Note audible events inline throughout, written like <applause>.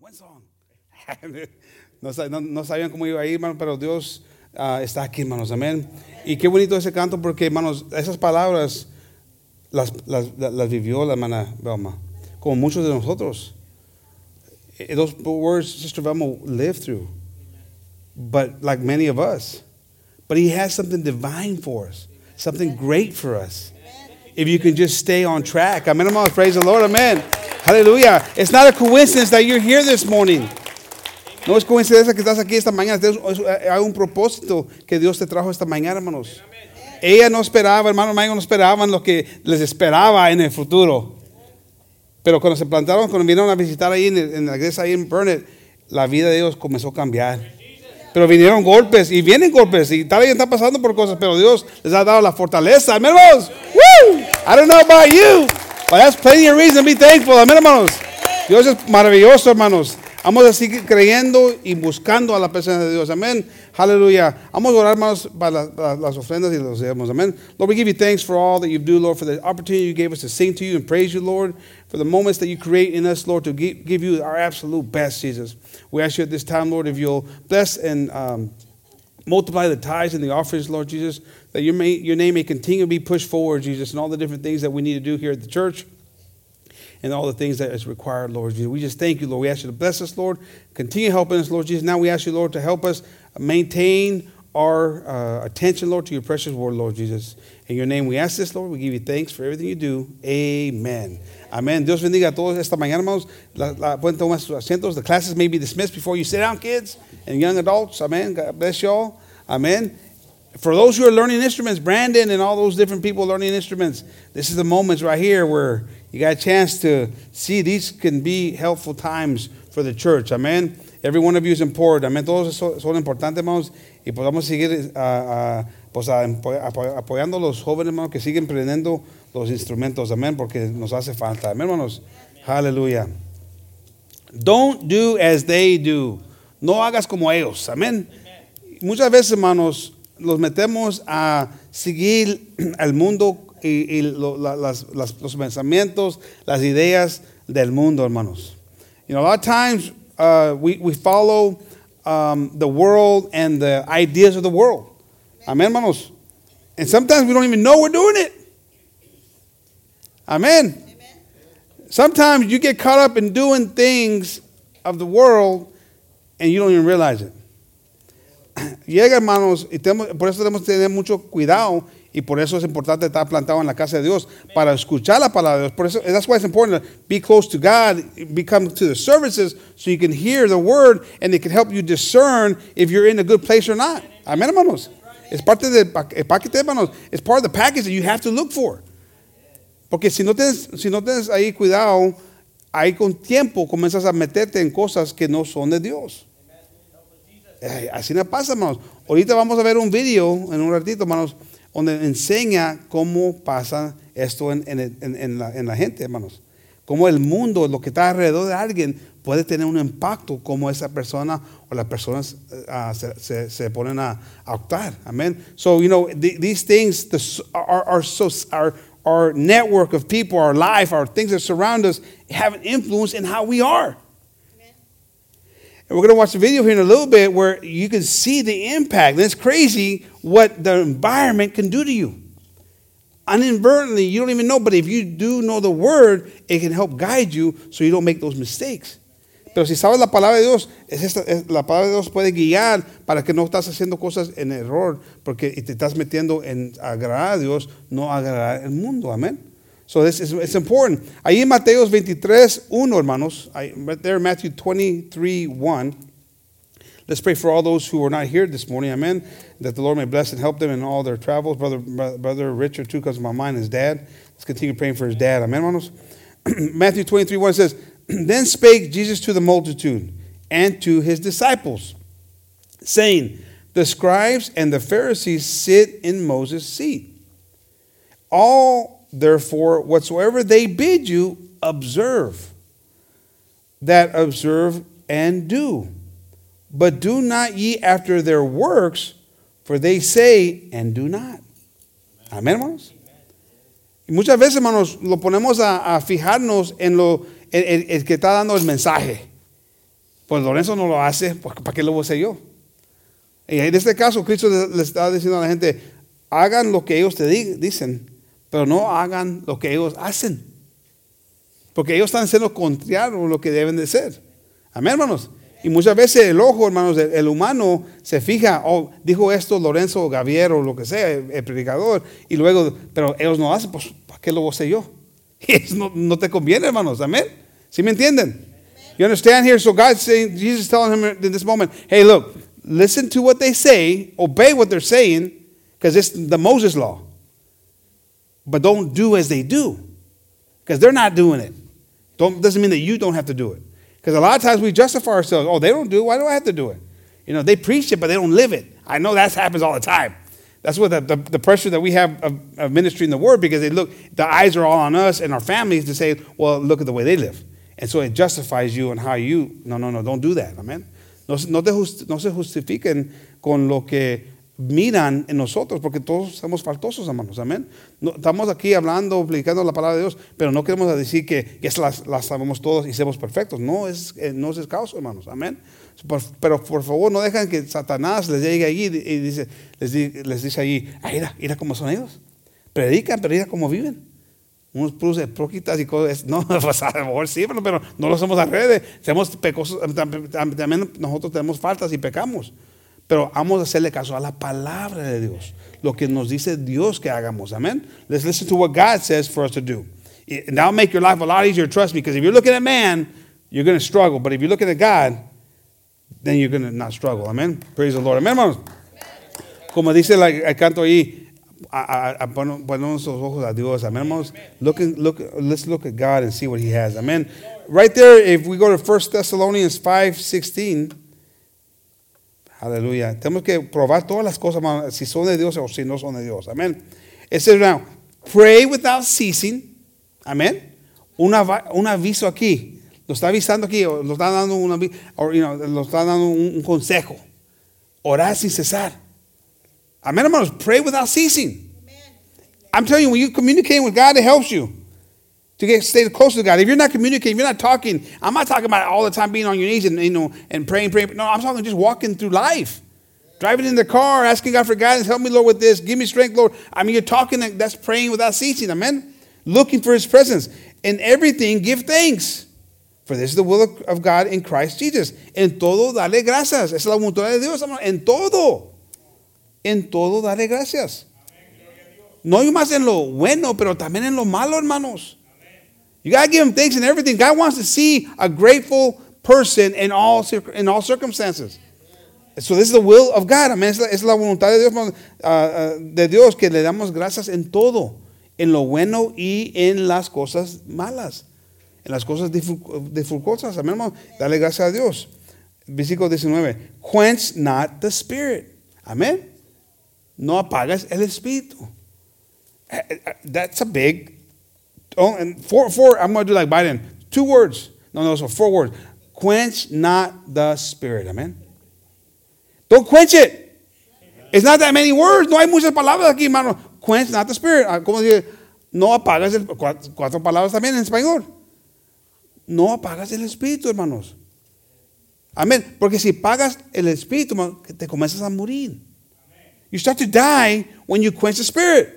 Buen song. <laughs> no, no, no, sabían cómo iba a ir, hermano, pero Dios uh, está aquí, hermanos. Amén. Y qué bonito ese canto porque, hermanos, esas palabras las, las, las vivió la hermana Velma, como muchos de nosotros. Eh, those words Sister Velma lived through, but like many of us. But He has something divine for us, something great for us. If you can just stay on track. Amen. Praise the Lord. Amen. Hallelujah. It's not a coincidence that you're here this morning. No es coincidencia que estás aquí esta mañana. Hay un propósito que Dios te trajo esta mañana, hermanos. Ella no esperaba, hermano no esperaban lo que les esperaba en el futuro. Pero cuando se plantaron, cuando vinieron a visitar ahí en, la iglesia ahí en Burnett, la vida de ellos comenzó a cambiar. Pero vinieron golpes y vienen golpes y tal vez está pasando por cosas, pero Dios les ha dado la fortaleza, hermanos. I don't know about you, but that's plenty of reason to be thankful, Amén, hermanos. Dios es maravilloso, hermanos. Vamos a seguir creyendo y buscando a la presencia de Dios. Amén. Aleluya. Vamos a orar, hermanos, para las ofrendas y los diezmos. Amén. Lord, we give you thanks for all that you do, Lord, for the opportunity you gave us to sing to you and praise you, Lord, for the moments that you create in us, Lord, to give you our absolute best, Jesus. We ask you at this time, Lord, if you'll bless and um, multiply the tithes and the offerings, Lord Jesus, that your, may, your name may continue to be pushed forward, Jesus, and all the different things that we need to do here at the church and all the things that is required, Lord Jesus. We just thank you, Lord. We ask you to bless us, Lord. Continue helping us, Lord Jesus. Now we ask you, Lord, to help us maintain our uh, attention, Lord, to your precious word, Lord Jesus. In your name we ask this, Lord. We give you thanks for everything you do. Amen. Amen. Dios bendiga a todos esta mañana, hermanos. La, la, pueden tomar sus asientos. The classes may be dismissed before you sit down, kids and young adults. Amen. God bless y'all. Amen. For those who are learning instruments, Brandon and all those different people learning instruments, this is the moments right here where you got a chance to see these can be helpful times for the church. Amen. Every one of you is important. Amén. Todos son importantes, hermanos. Y podamos seguir uh, uh, apoyando a los jóvenes, hermanos, que siguen aprendiendo los instrumentos. Amén. Porque nos hace falta. Amén, hermanos. Aleluya. Don't do as they do. No hagas como ellos. Amén. Muchas veces, hermanos, los metemos a seguir al mundo y, y lo, la, las, las, los pensamientos, las ideas del mundo, hermanos. You know, a lot of times uh, we, we follow um, the world and the ideas of the world. Amen, hermanos. And sometimes we don't even know we're doing it. Amen. Amen. Sometimes you get caught up in doing things of the world and you don't even realize it. <clears throat> Llega, hermanos, y tenemos, por eso tenemos que tener mucho cuidado Y por eso es importante estar plantado en la casa de Dios para escuchar la palabra de Dios. Por eso, that's why it's important to be close to God, become to the services so you can hear the word and it can help you discern if you're in a good place or not. Amén, hermanos. Es parte del paquete, hermanos. Es part of the package that you have to look for. Porque si no tienes, si no tienes ahí cuidado, ahí con tiempo comienzas a meterte en cosas que no son de Dios. Así me pasa, hermanos. Ahorita vamos a ver un video en un ratito, hermanos donde enseña cómo pasa esto en, en, en, la, en, la, gente, hermanos. Cómo el mundo, lo que está alrededor de alguien, puede tener un impacto como esa persona o las personas uh, se, se, se, ponen a, a actuar. Amén. So, you know, the, these things the, are, are so, our, our network of people, our life, our things that surround us have an influence in how we are. And we're going to watch a video here in a little bit where you can see the impact. And it's crazy what the environment can do to you. Inadvertently, you don't even know, but if you do know the word, it can help guide you so you don't make those mistakes. Pero si sabes la palabra de Dios, es esta, es, la palabra de Dios puede guiar para que no estás haciendo cosas en error, porque te estás metiendo en agradar a Dios, no agradar al mundo. Amén. So this is it's important. Ahí en Mateos 23, 1, hermanos. I, right there, Matthew 23, 1. Let's pray for all those who are not here this morning. Amen. That the Lord may bless and help them in all their travels. Brother, brother Richard, too, because my mind is dad. Let's continue praying for his dad. Amen, hermanos. <clears throat> Matthew 23, 1 says, <clears throat> Then spake Jesus to the multitude and to his disciples, saying, The scribes and the Pharisees sit in Moses' seat. All therefore, whatsoever they bid you, observe. That observe and do. But do not ye after their works, for they say and do not. Amén, hermanos. Y muchas veces, hermanos, lo ponemos a, a fijarnos en lo el, el, el, que está dando el mensaje. Pues Lorenzo no lo hace, pues ¿para qué lo voy a hacer yo? Y en este caso, Cristo le, está diciendo a la gente, hagan lo que ellos te di- dicen, pero no hagan lo que ellos hacen. Porque ellos están haciendo contrario a lo que deben de ser. Amén, hermanos. Y muchas veces el ojo, hermanos, el, el humano se fija, oh, dijo esto Lorenzo o Gavier o lo que sea, el, predicador, y luego, pero ellos no hacen, pues, ¿para qué lo voy a hacer yo? <laughs> No, no te conviene, hermanos. Amén. ¿Sí me entienden? You understand here? So God's saying, Jesus is telling him in this moment, hey, look, listen to what they say, obey what they're saying, because it's the Moses law. But don't do as they do, because they're not doing it. Don't, doesn't mean that you don't have to do it. Because a lot of times we justify ourselves. Oh, they don't do it. Why do I have to do it? You know, they preach it, but they don't live it. I know that happens all the time. That's what the, the, the pressure that we have of, of ministry in the word because they look, the eyes are all on us and our families to say, well, look at the way they live. And so it justifies you and how you, no, no, no, don't do that. Amen. No, no, te just- no se justifiquen con lo que miran en nosotros, porque todos somos faltosos, hermanos. Amén. No, estamos aquí hablando, aplicando la palabra de Dios, pero no queremos decir que las, las sabemos todos y somos perfectos. No es, eh, no es el caso, hermanos. Amén. Pero por favor, no dejan que Satanás les llegue allí y dice, les, les dice allí, ah, mira, mira cómo son ellos. Predican, pero mira cómo viven. Unos puros hipócritas y cosas. <laughs> No, pues a lo mejor sí, pero, pero no lo somos al revés. Somos pecosos, tam- tam- también nosotros tenemos faltas y pecamos. Pero vamos a hacerle caso a la palabra de Dios. Lo que nos dice Dios que hagamos. Amén. Let's listen to what God says for us to do. And that'll make your life a lot easier, trust me. Because if you're looking at man, you're going to struggle. But if you're looking at God, then you're going to not struggle. Amen. Praise the Lord. Amén, hermanos. Como dice el canto ahí, a, los ojos a Dios. Amén, hermanos. Look, look, let's look at God and see what He has. Amen. Right there, if we go to 1 Thessalonians 5 16. Aleluya. Tenemos que probar todas las cosas, hermano, si son de Dios o si no son de Dios. Amén. Says now, pray without ceasing. Amén. Un aviso aquí. Lo está avisando aquí, o lo está dando un avi- or, you know, lo está dando un, un consejo. Orar sin cesar. Amén, hermanos. Pray without ceasing. I'm telling you, when you communicate with God, it helps you to get stay close to God. If you're not communicating, you're not talking, I'm not talking about all the time being on your knees and you know and praying, praying. No, I'm talking just walking through life. Driving in the car, asking God for guidance, help me, Lord, with this. Give me strength, Lord. I mean, you're talking, that's praying without ceasing, amen? Looking for his presence. In everything, give thanks. For this is the will of- God in Christ Jesus. En todo, dale gracias. Es la voluntad de Dios. En todo. En todo, dale gracias. No hay más en lo bueno, pero también en lo malo, hermanos. You gotta give him thanks in everything. God wants to see a grateful person in all in all circumstances. So this is the will of God. Amén. Es la, voluntad de Dios, ah, de Dios que le damos gracias en todo, en lo bueno y en las cosas malas, en las cosas dificu- dificultosas. Amén. Dale gracias a Dios. Versículo 19. Quench not the spirit. Amén. No apagas el espíritu. Eh, eh, That's a big Oh, and four, four, I'm going to do like Biden. Two words. No, no, so four words. Quench not the spirit. Amen. Don't quench it. It's not that many words. No hay muchas palabras aquí, hermano. Quench not the spirit. Ah, ¿Cómo dice? No apagas el. Cuatro, palabras también en español. No apagas el espíritu, hermanos. Amén. Porque si apagas el espíritu, te comienzas a morir. You start to die when you quench the spirit.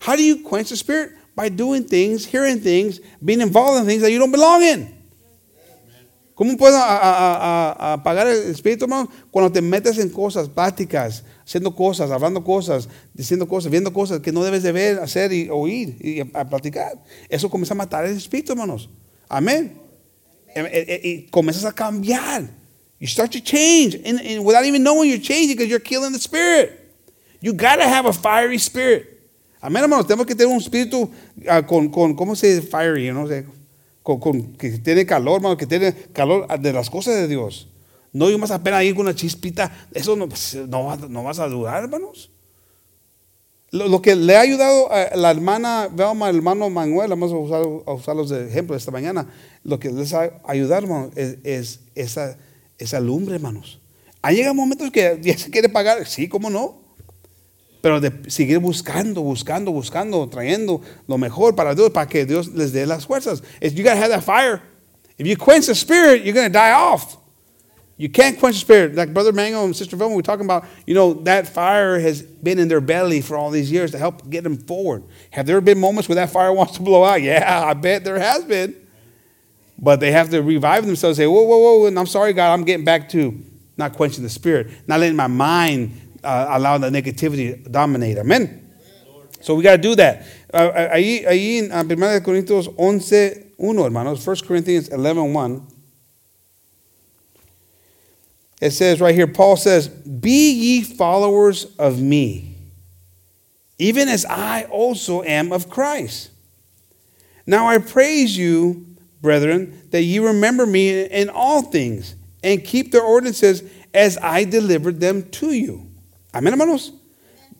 How do you quench the spirit? By doing things, hearing things, being involved in things that you don't belong in. ¿Cómo puedo apagar el espíritu, hermano? Cuando te metes en cosas prácticas, haciendo cosas, hablando cosas, diciendo cosas, viendo cosas que no debes de ver, hacer y oír y a, a platicar. Eso comienza a matar el espíritu, hermanos. Amén. Y comienzas a cambiar. You start to change and, and without even knowing you're changing because you're killing the spirit. You got to have a fiery spirit. Amén, hermanos. Tenemos que tener un espíritu ah, con, con, ¿cómo se dice fiery? No que tiene calor, hermano, que tiene calor de las cosas de Dios. No yo más apenas ir con una chispita. Eso no, pues, no, va- no vas a durar, hermanos. Lo, que le ha ayudado a la hermana, Velma, el hermano Manuel, vamos a, usar, a usarlos de ejemplo esta mañana. Lo que les ha ayudado, hermano, es, es esa, esa lumbre, hermanos. Ha llegado momentos que ya se quiere pagar, sí, cómo no. Pero de seguir buscando, buscando, buscando, trayendo lo mejor para Dios, para que Dios les dé las fuerzas. It's- you got to have that fire. If you quench the spirit, you're to die off. You can't quench the spirit. Like Brother Mango and Sister Velma, we're talking about, you know, that fire has been in their belly for all these years to help get them forward. Have there been moments where that fire wants to blow out? Yeah, I bet there has been. But they have to revive themselves say, whoa, whoa, whoa, and I'm sorry, God, I'm getting back to not quenching the spirit, not letting my mind uh, allow the negativity to dominate. Amen. So we got to do that. Uh, ahí, ahí en 1 Corintios 11, 1, hermanos, 1 Corinthians 11, 1. It says right here, Paul says, Be ye followers of me, even as I also am of Christ. Now I praise you, brethren, that ye remember me in all things, and keep the ordinances as I delivered them to you. Amen, hermanos.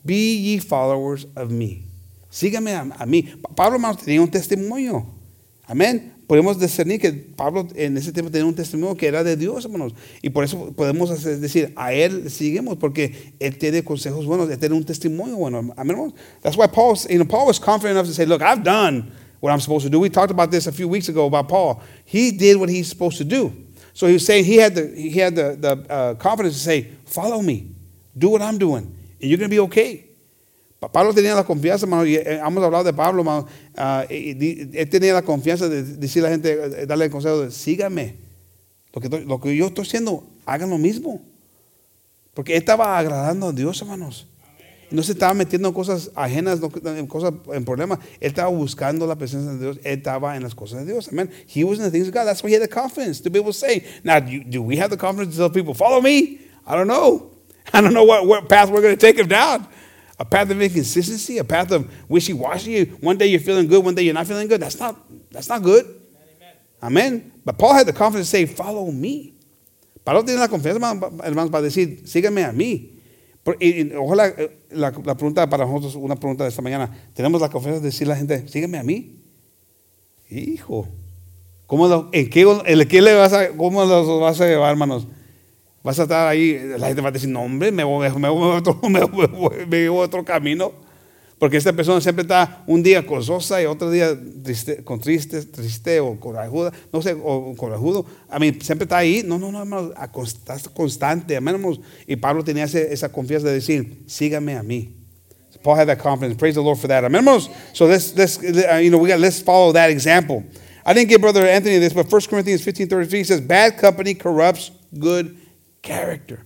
Be ye followers of me. Sígame a, a mí. Pablo, hermanos, tenía un testimonio. Amén. podemos discernir que Pablo en ese tiempo tenía un testimonio que era de Dios, hermanos. Y por eso podemos hacer, decir, a él seguimos, porque él tiene consejos buenos, él tiene un testimonio bueno. Amén, That's why Paul, you know, Paul was confident enough to say, look, I've done what I'm supposed to do. We talked about this a few weeks ago about Paul. He did what he's supposed to do. So he was saying he had the, he had the, the uh, confidence to say, follow me, do what I'm doing, and you're going to be okay. Pablo tenía la confianza, hermano, y eh, hemos hablado de Pablo, hermano, uh, él tenía la confianza de decir a la gente, eh, darle el consejo de, sígame, lo que, lo que yo estoy haciendo, hagan lo mismo. Porque él estaba agradando a Dios, hermanos. No se estaba metiendo en cosas ajenas, en cosas, en problemas. Él estaba buscando la presencia de Dios. Él estaba en las cosas de Dios. Amen. He was in the things of God. That's why he had the confidence to be able to say. Now, do, do we have the confidence to tell people, follow me? I don't know. <laughs> I don't know what, what path we're going to take him down. A path of inconsistency, a path of wishy-washy. One day you're feeling good, one day you're not feeling good. That's not, that's not good. Amen. Amen. But Paul had the confidence to say, follow me. Pablo tiene la confianza, hermanos, para decir, síganme a mí. Ojalá eh, la, la, pregunta para nosotros, una pregunta de esta mañana, ¿tenemos la confianza de decirle a la gente, sígueme a mí? Hijo, ¿cómo lo, en qué, en qué le vas a, cómo los vas a llevar, hermanos? Vas a estar ahí, la gente va a decir, no, hombre, me voy, me voy, <laughs> voy otro camino. Porque esta persona siempre está un día gozosa y otro día triste, con triste, triste o corajuda, no sé, o corajudo. A mí siempre está ahí. No, no, no, hermano, estás constante. Y Pablo tenía esa confianza de decir, sígame a mí. Paul had that confidence. Praise the Lord for that. Hermanos, so let's, let's uh, you know, we got, let's follow that example. I didn't give Brother Anthony this, but 1 Corinthians 15 33 says, Bad company corrupts good character.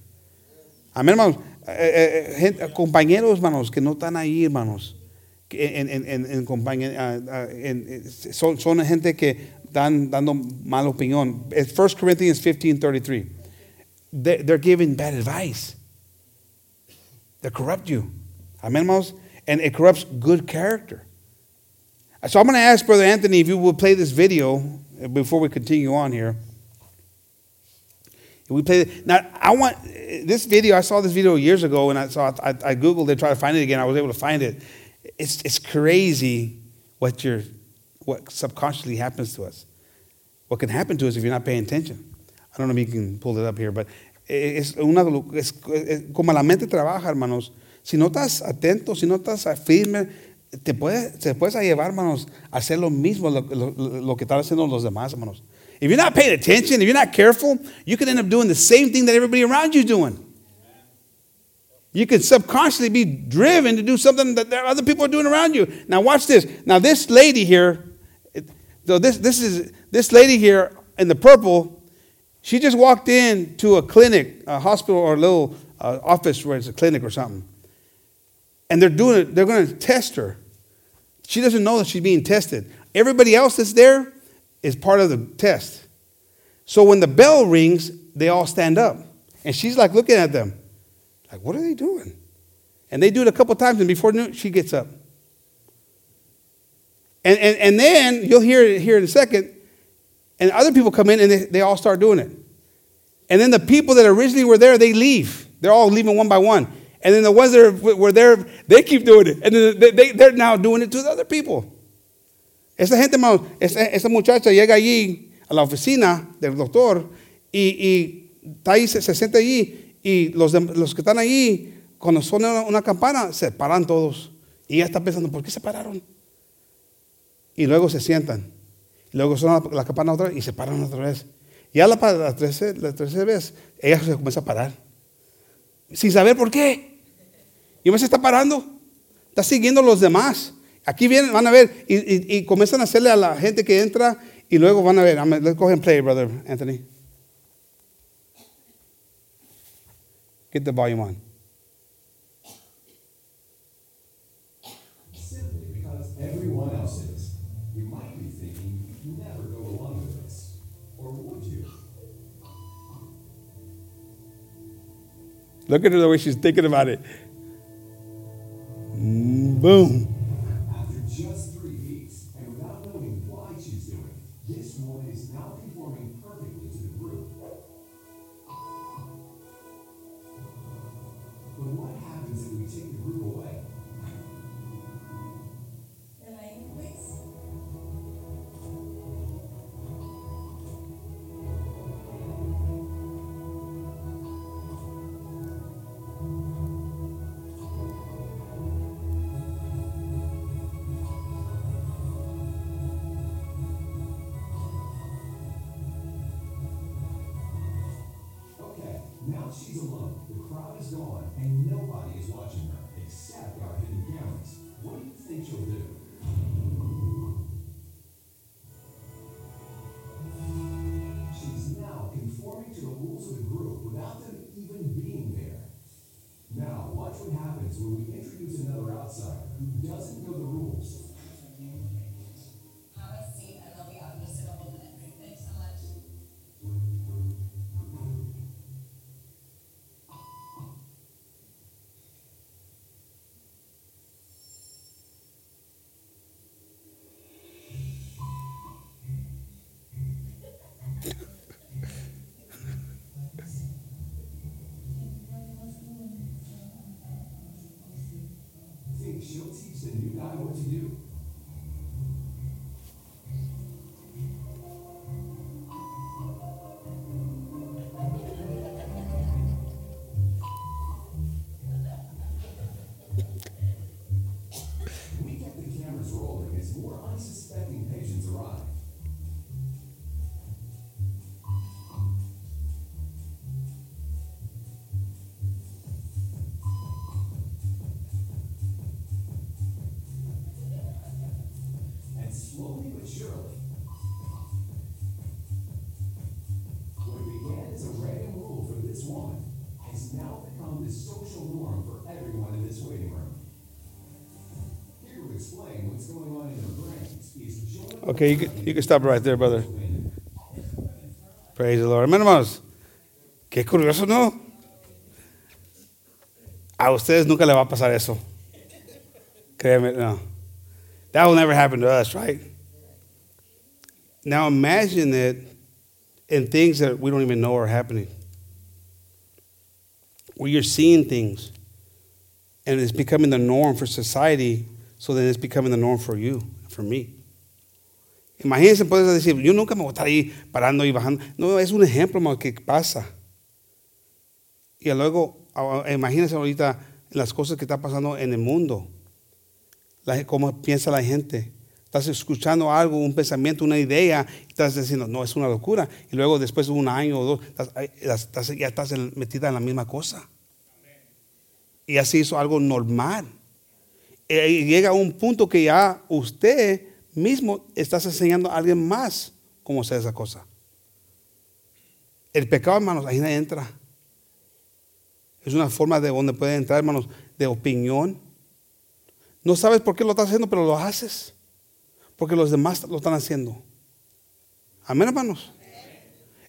Amén, hermanos. Eh, eh, eh, compañeros, hermanos, que no están ahí, hermanos. En, en, en, ah, en son, son, gente que están dando mala opinión. 1 Corinthians 15 33. They're, they're giving bad advice. They corrupt you. Amén, hermanos. And it corrupts good character. So I'm going to ask Brother Anthony if you will play this video before we continue on here. We played Now, I want this video. I saw this video years ago, and I saw I, I googled it, tried to find it again. I was able to find it. It's it's crazy what your what subconsciously happens to us. What can happen to us if you're not paying attention. I don't know if you can pull it up here, but es una es, como la mente trabaja, hermanos. Si no estás atento, si no estás firme, te puedes, te puedes llevar, hermanos, a hacer lo mismo lo, lo, lo que están haciendo los demás, hermanos. If you're not paying attention, if you're not careful, you could end up doing the same thing that everybody around you is doing. You could subconsciously be driven to do something that other people are doing around you. Now watch this. Now this lady here, so this this is this lady here in the purple. She just walked in to a clinic, a hospital, or a little uh, office where it's a clinic or something, and they're doing it. They're going to test her. She doesn't know that she's being tested. Everybody else that's there is part of the test. So when the bell rings, they all stand up. And she's like looking at them, like, what are they doing? And they do it a couple times, and before noon, she gets up. And, and, and then you'll hear it here in a second, and other people come in and they, they all start doing it. And then the people that originally were there, they leave. They're all leaving one by one. And then the ones that were there, they keep doing it. And then they, they, they're now doing it to the other people. Esa gente, esa, esa muchacha llega allí a la oficina del doctor y, y está ahí, se, se, sienta allí y los, los que están allí, cuando suena una campana, se paran todos. Y ella está pensando, ¿por qué se pararon? Y luego se sientan. Luego suena la, campana otra vez y se paran otra vez. Ya la, la, tercera, la tercera vez, ella se comienza a parar. Sin saber por qué. Y me se está parando. Está siguiendo a los demás. Aquí vienen, van a ver, y, y- y comienzan a hacerle a la gente que entra, y luego van a ver. I'm- Let's go ahead and play, brother Anthony. Get the volume on. Simply because everyone else is. You might be thinking, never go along with this. Or would you? Look at her the way she's thinking about it. Mm, Boom. She'll teach the new guy what to do? Okay, you can, you can stop right there, brother. Praise the Lord. Hermanos, qué curioso, ¿no? A ustedes nunca le va a pasar eso. Créeme, no. That will never happen to us, right? Now imagine it in things that we don't even know are happening. Where you're seeing things and it's becoming the norm for society, so then it's becoming the norm for you, for me. Imagínense, puedes decir, yo nunca me voy a estar ahí parando y bajando. No, es un ejemplo más que pasa. Y luego, ah, imagínense ahorita las cosas que están pasando en el mundo. Cómo piensa la gente. Estás escuchando algo, un pensamiento, una idea, y estás diciendo, no, es una locura. Y luego, después de un año o dos, ya estás metida en la misma cosa. Y así hizo algo normal. Eh, Y llega un punto que ya usted mismo estás enseñando a alguien más cómo hacer esa cosa. El pecado, hermanos, ahí no entra. Es una forma de donde puede entrar, hermanos, de opinión. No sabes por qué lo estás haciendo, pero lo haces. Porque los demás lo están haciendo. Amén, hermanos.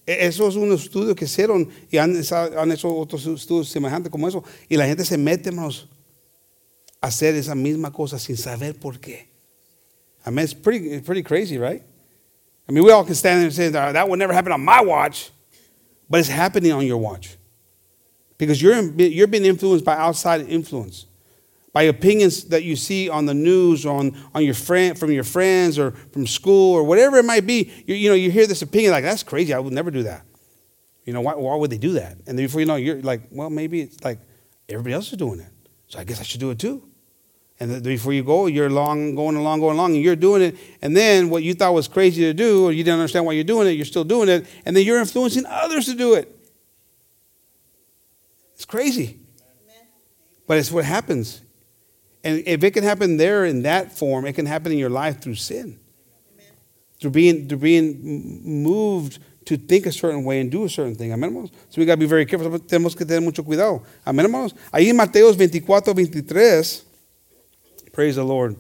E- Eso es un estudio que hicieron y han, han hecho otros estudios semejantes como eso. Y la gente se mete, hermanos, a hacer esa misma cosa sin saber por qué. I mean, it's pretty, it's pretty crazy, right? I mean, we all can stand there and say that, would never happen on my watch, but it's happening on your watch. Because you're, you're being influenced by outside influence, by opinions that you see on the news or on, on your friend, from your friends or from school or whatever it might be. You, you know, you hear this opinion like, that's crazy, I would never do that. You know, why, why would they do that? And then before you know, you're like, well, maybe it's like everybody else is doing it. So I guess I should do it too. And before you go, you're long, going along, going along, and you're doing it. And then what you thought was crazy to do, or you didn't understand why you're doing it, you're still doing it. And then you're influencing others to do it. It's crazy. But it's what happens. And if it can happen there in that form, it can happen in your life through sin. Through being, through being moved to think a certain way and do a certain thing. Amén, hermanos. So we got to be very careful. Tenemos que tener mucho cuidado. Amén, hermanos. Ahí en Mateos 24, 23, praise the Lord.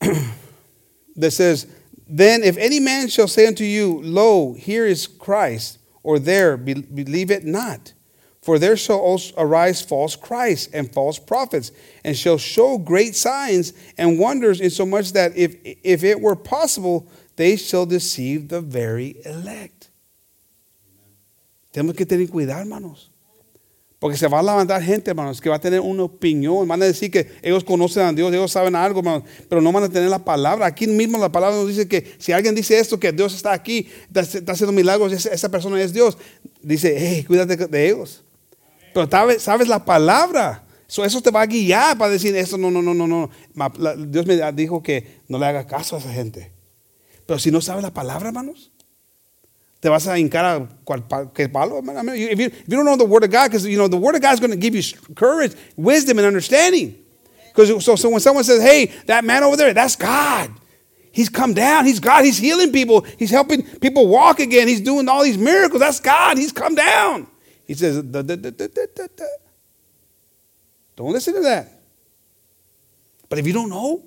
<clears throat> that says, Then if any man shall say unto you, Lo, here is Christ, or there, be- believe it not. For there shall arise false Christs and false prophets, and shall show great signs and wonders, insomuch that if, if it were possible, they shall deceive the very elect. Tenemos que tener cuidado, hermanos. Porque se va a levantar gente, hermanos, que va a tener una opinión. Van a decir que ellos conocen a Dios, ellos saben algo, hermanos, pero no van a tener la palabra. Aquí mismo la palabra nos dice que si alguien dice esto, que Dios está aquí, está, haciendo milagros, esa, persona es Dios. Dice, hey, cuídate de ellos. Pero sabes, la palabra. So, eso te va a guiar para decir eso. No, no, no, no, no. Dios me dijo que no le haga caso a esa gente. Pero si no sabes la palabra, hermanos, te vas a hincar a palo. If, you, if you don't know the Word of God, because you know the Word of God is going to give you courage, wisdom, and understanding. Because so, so when someone says, "Hey, that man over there, that's God," He's come down. He's God. He's healing people. He's helping people walk again. He's doing all these miracles. That's God. He's come down. He says. Don't listen to that. But if you don't know,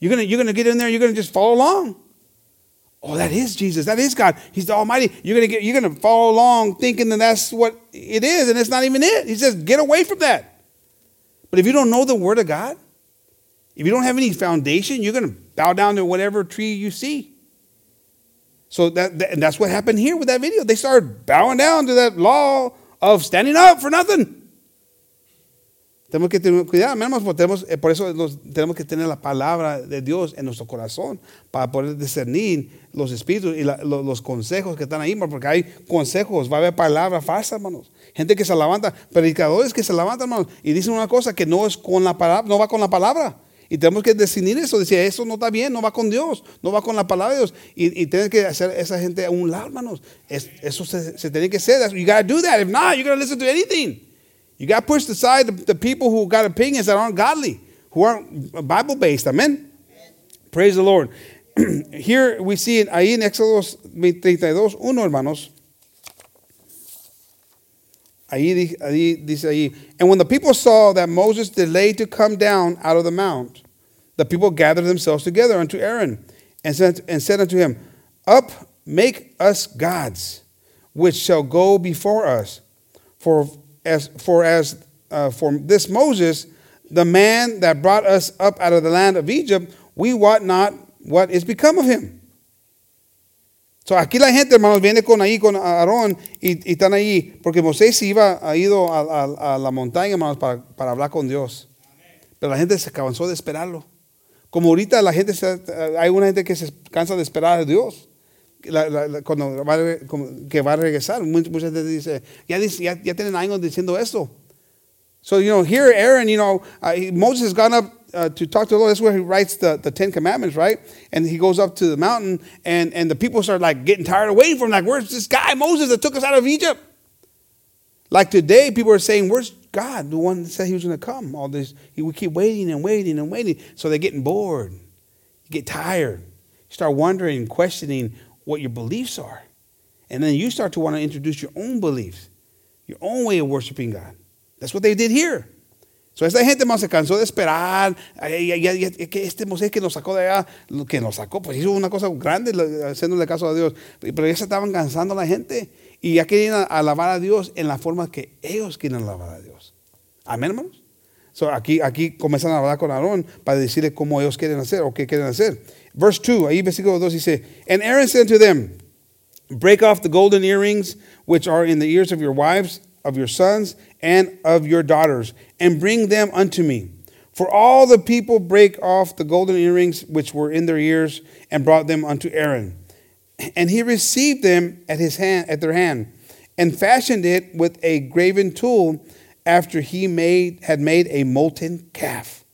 you're gonna you're gonna get in there. You're gonna just follow along. Oh, that is Jesus. That is God. He's the Almighty. You're gonna get. You're gonna follow along thinking that that's what it is, and it's not even it. He says, get away from that. But if you don't know the Word of God, if you don't have any foundation, you're gonna bow down to whatever tree you see. So that, that and that's what happened here with that video. They started bowing down to that law of standing up for nothing. Tenemos que tener cuidado, tenemos, eh, por eso los- tenemos que tener la palabra de Dios en nuestro corazón para poder discernir los espíritus y la- lo- los consejos que están ahí, porque hay consejos, va a haber palabras falsas, hermanos. Gente que se levanta, predicadores que se levantan, hermanos, y dicen una cosa que no es con la palabra, no va con la palabra. Y tenemos que definir eso, decir, eso no está bien, no va con Dios, no va con la palabra de Dios. Y, y tienes que hacer esa gente a un lado, hermanos. Es- eso se, se tiene que hacer. You got to do that. If not, you're to listen to anything. You got pushed aside the, the people who got opinions that aren't godly, who aren't Bible based. Amen. Praise the Lord. <clears throat> Here we see it, ahí en Éxodo 32, 1, hermanos. Ahí, ahí dice ahí, and when the people saw that Moses delayed to come down out of the mount, the people gathered themselves together unto Aaron and said, and said unto him, Up, make us gods, which shall go before us. For as for as uh, for this Moses, the man that brought us up out of the land of Egypt, we wot not what is become of him. So aquí la gente, hermanos, viene con ahí con Aarón y, y están ahí porque Moisés iba ha ido a, a- a la montaña, hermanos, para, para hablar con Dios. Pero la gente se cansó de esperarlo. Como ahorita la gente, se- hay una gente que se cansa de esperar a Dios. La- la- cuando va, que va a regresar. Mucha, mucha gente dice, ya, ya, ya tienen años diciendo eso. So, you know, here Aaron, you know, uh, he- Moses has gone up uh, to talk to the Lord. That's where he writes the, the Ten Commandments, right? And he goes up to the mountain, and, and the people start like getting tired of waiting for him. Like, where's this guy, Moses, that took us out of Egypt? Like today, people are saying, where's God, the one that said he was going to come? All this, he, we keep waiting and waiting and waiting. So they're getting bored. You get tired. You start wondering, questioning what your beliefs are. And then you start to want to introduce your own beliefs, your own way of worshiping God. That's what they did here. So esta gente más se cansó de esperar. Que este Moisés que nos sacó de allá, que nos sacó, pues hizo una cosa grande haciéndole caso a Dios. Pero ya se estaban cansando la gente y ya querían alabar a Dios en la forma que ellos quieren alabar a Dios. Amén, hermanos. So aquí, aquí comienzan a hablar con Aarón para decirle cómo ellos quieren hacer o qué quieren hacer. Verse 2, ahí versículo 2 dice, And Aaron said to them, Break off the golden earrings which are in the ears of your wives, of your sons, and of your daughters, and bring them unto me. For all the people break off the golden earrings which were in their ears, and brought them unto Aaron. And he received them at his hand at their hand, and fashioned it with a graven tool, after he made had made a molten calf.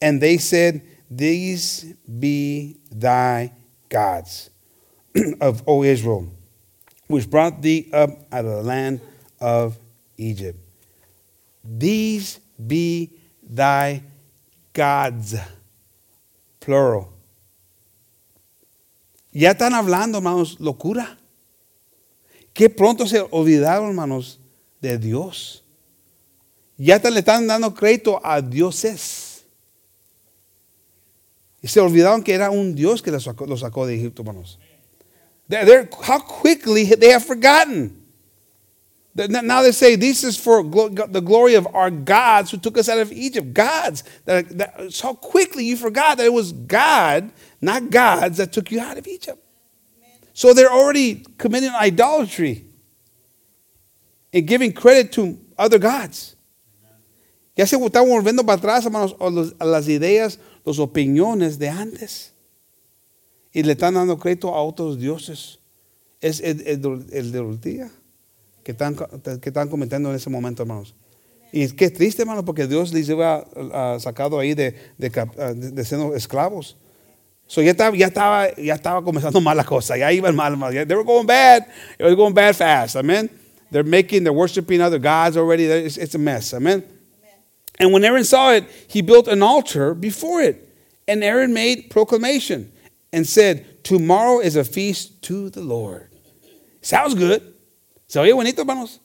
And they said, These be thy gods of O Israel, which brought thee up out of the land of Egypt. These be thy gods, plural. Ya están hablando, hermanos, locura. Qué pronto se olvidaron, hermanos, de Dios. Ya te le están dando crédito a dioses. Y se olvidaron que era un Dios que los sacó, los sacó de Egipto, hermanos. They're, they're- how quickly they have forgotten. Now they say this is for the glory of our gods who took us out of Egypt. Gods. That, that, so quickly you forgot that it was God, not gods, that took you out of Egypt. So they're already committing idolatry and giving credit to other gods. Ya se están volviendo para atrás, hermanos, a, las ideas, las opiniones de antes. Y le están dando crédito a otros dioses. Es el, el- el que están, que en ese momento, hermanos. Y es triste, hermanos, porque Dios les iba ah, sacado ahí de, de, ah, esclavos. So ya estaba, ya estaba, ya estaba comenzando <laughs> mal la cosa. Ya iban mal, mal. They were going bad. It was going bad fast. Amen. They're making, they're worshiping other gods already. It's, it's a mess. Amen. And when Aaron saw it, he built an altar before it. And Aaron made proclamation and said, Tomorrow is a feast to the Lord. Sounds good. Se oye bonito, hermanos.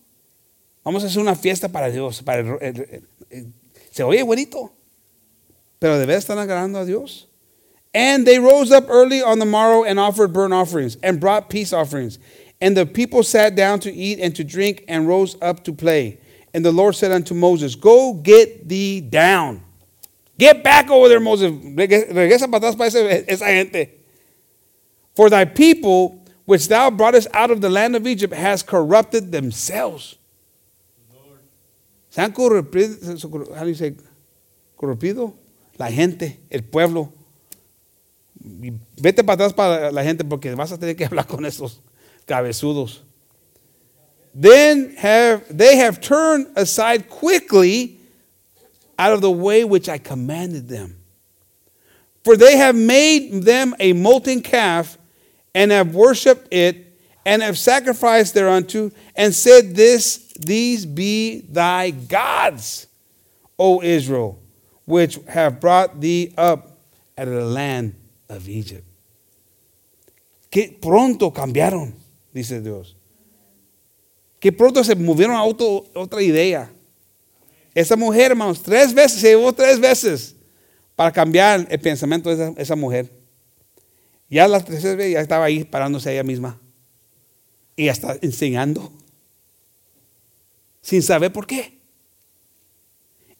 Vamos a hacer una fiesta para Dios. Para el- el- el- se oye bonito. Pero de verdad están agradando a Dios. And they rose up early on the morrow and offered burnt offerings and brought peace offerings. And the people sat down to eat and to drink and rose up to play. And the Lord said unto Moses, Go get thee down. Get back over there, Moses. Regresa para atrás para esa gente. For thy people, which thou broughtest out of the land of Egypt, has corrupted themselves. Se han corrompido, how do you say, corrompido? La gente, el pueblo. Vete para atrás para la gente porque vas a tener que hablar con esos cabezudos. Then have they have turned aside quickly out of the way which I commanded them. For they have made them a molten calf and have worshipped it and have sacrificed thereunto and said this these be thy gods, O Israel, which have brought thee up out of the land of Egypt. Que pronto cambiaron, dice Dios. Que pronto se movieron a otro- otra idea. Esa mujer, hermanos, tres veces, se llevó tres veces para cambiar el pensamiento de esa, esa mujer. Ya la tercera vez ya estaba ahí parándose ella misma. Y ya está enseñando. Sin saber por qué.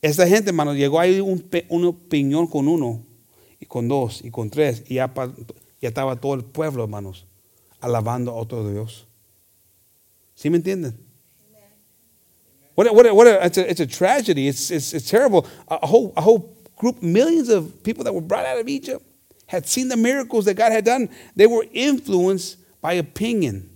Esta gente, hermano, llegó ahí un, una con uno, y con dos, y con tres, y ya, ya estaba todo el pueblo, hermanos, alabando a otro Dios. ¿Sí me entienden? What what what a, it's, a, it's a tragedy. It's, it's, it's terrible. A, whole, a whole group, millions of people that were brought out of Egypt had seen the miracles that God had done. They were influenced by opinion.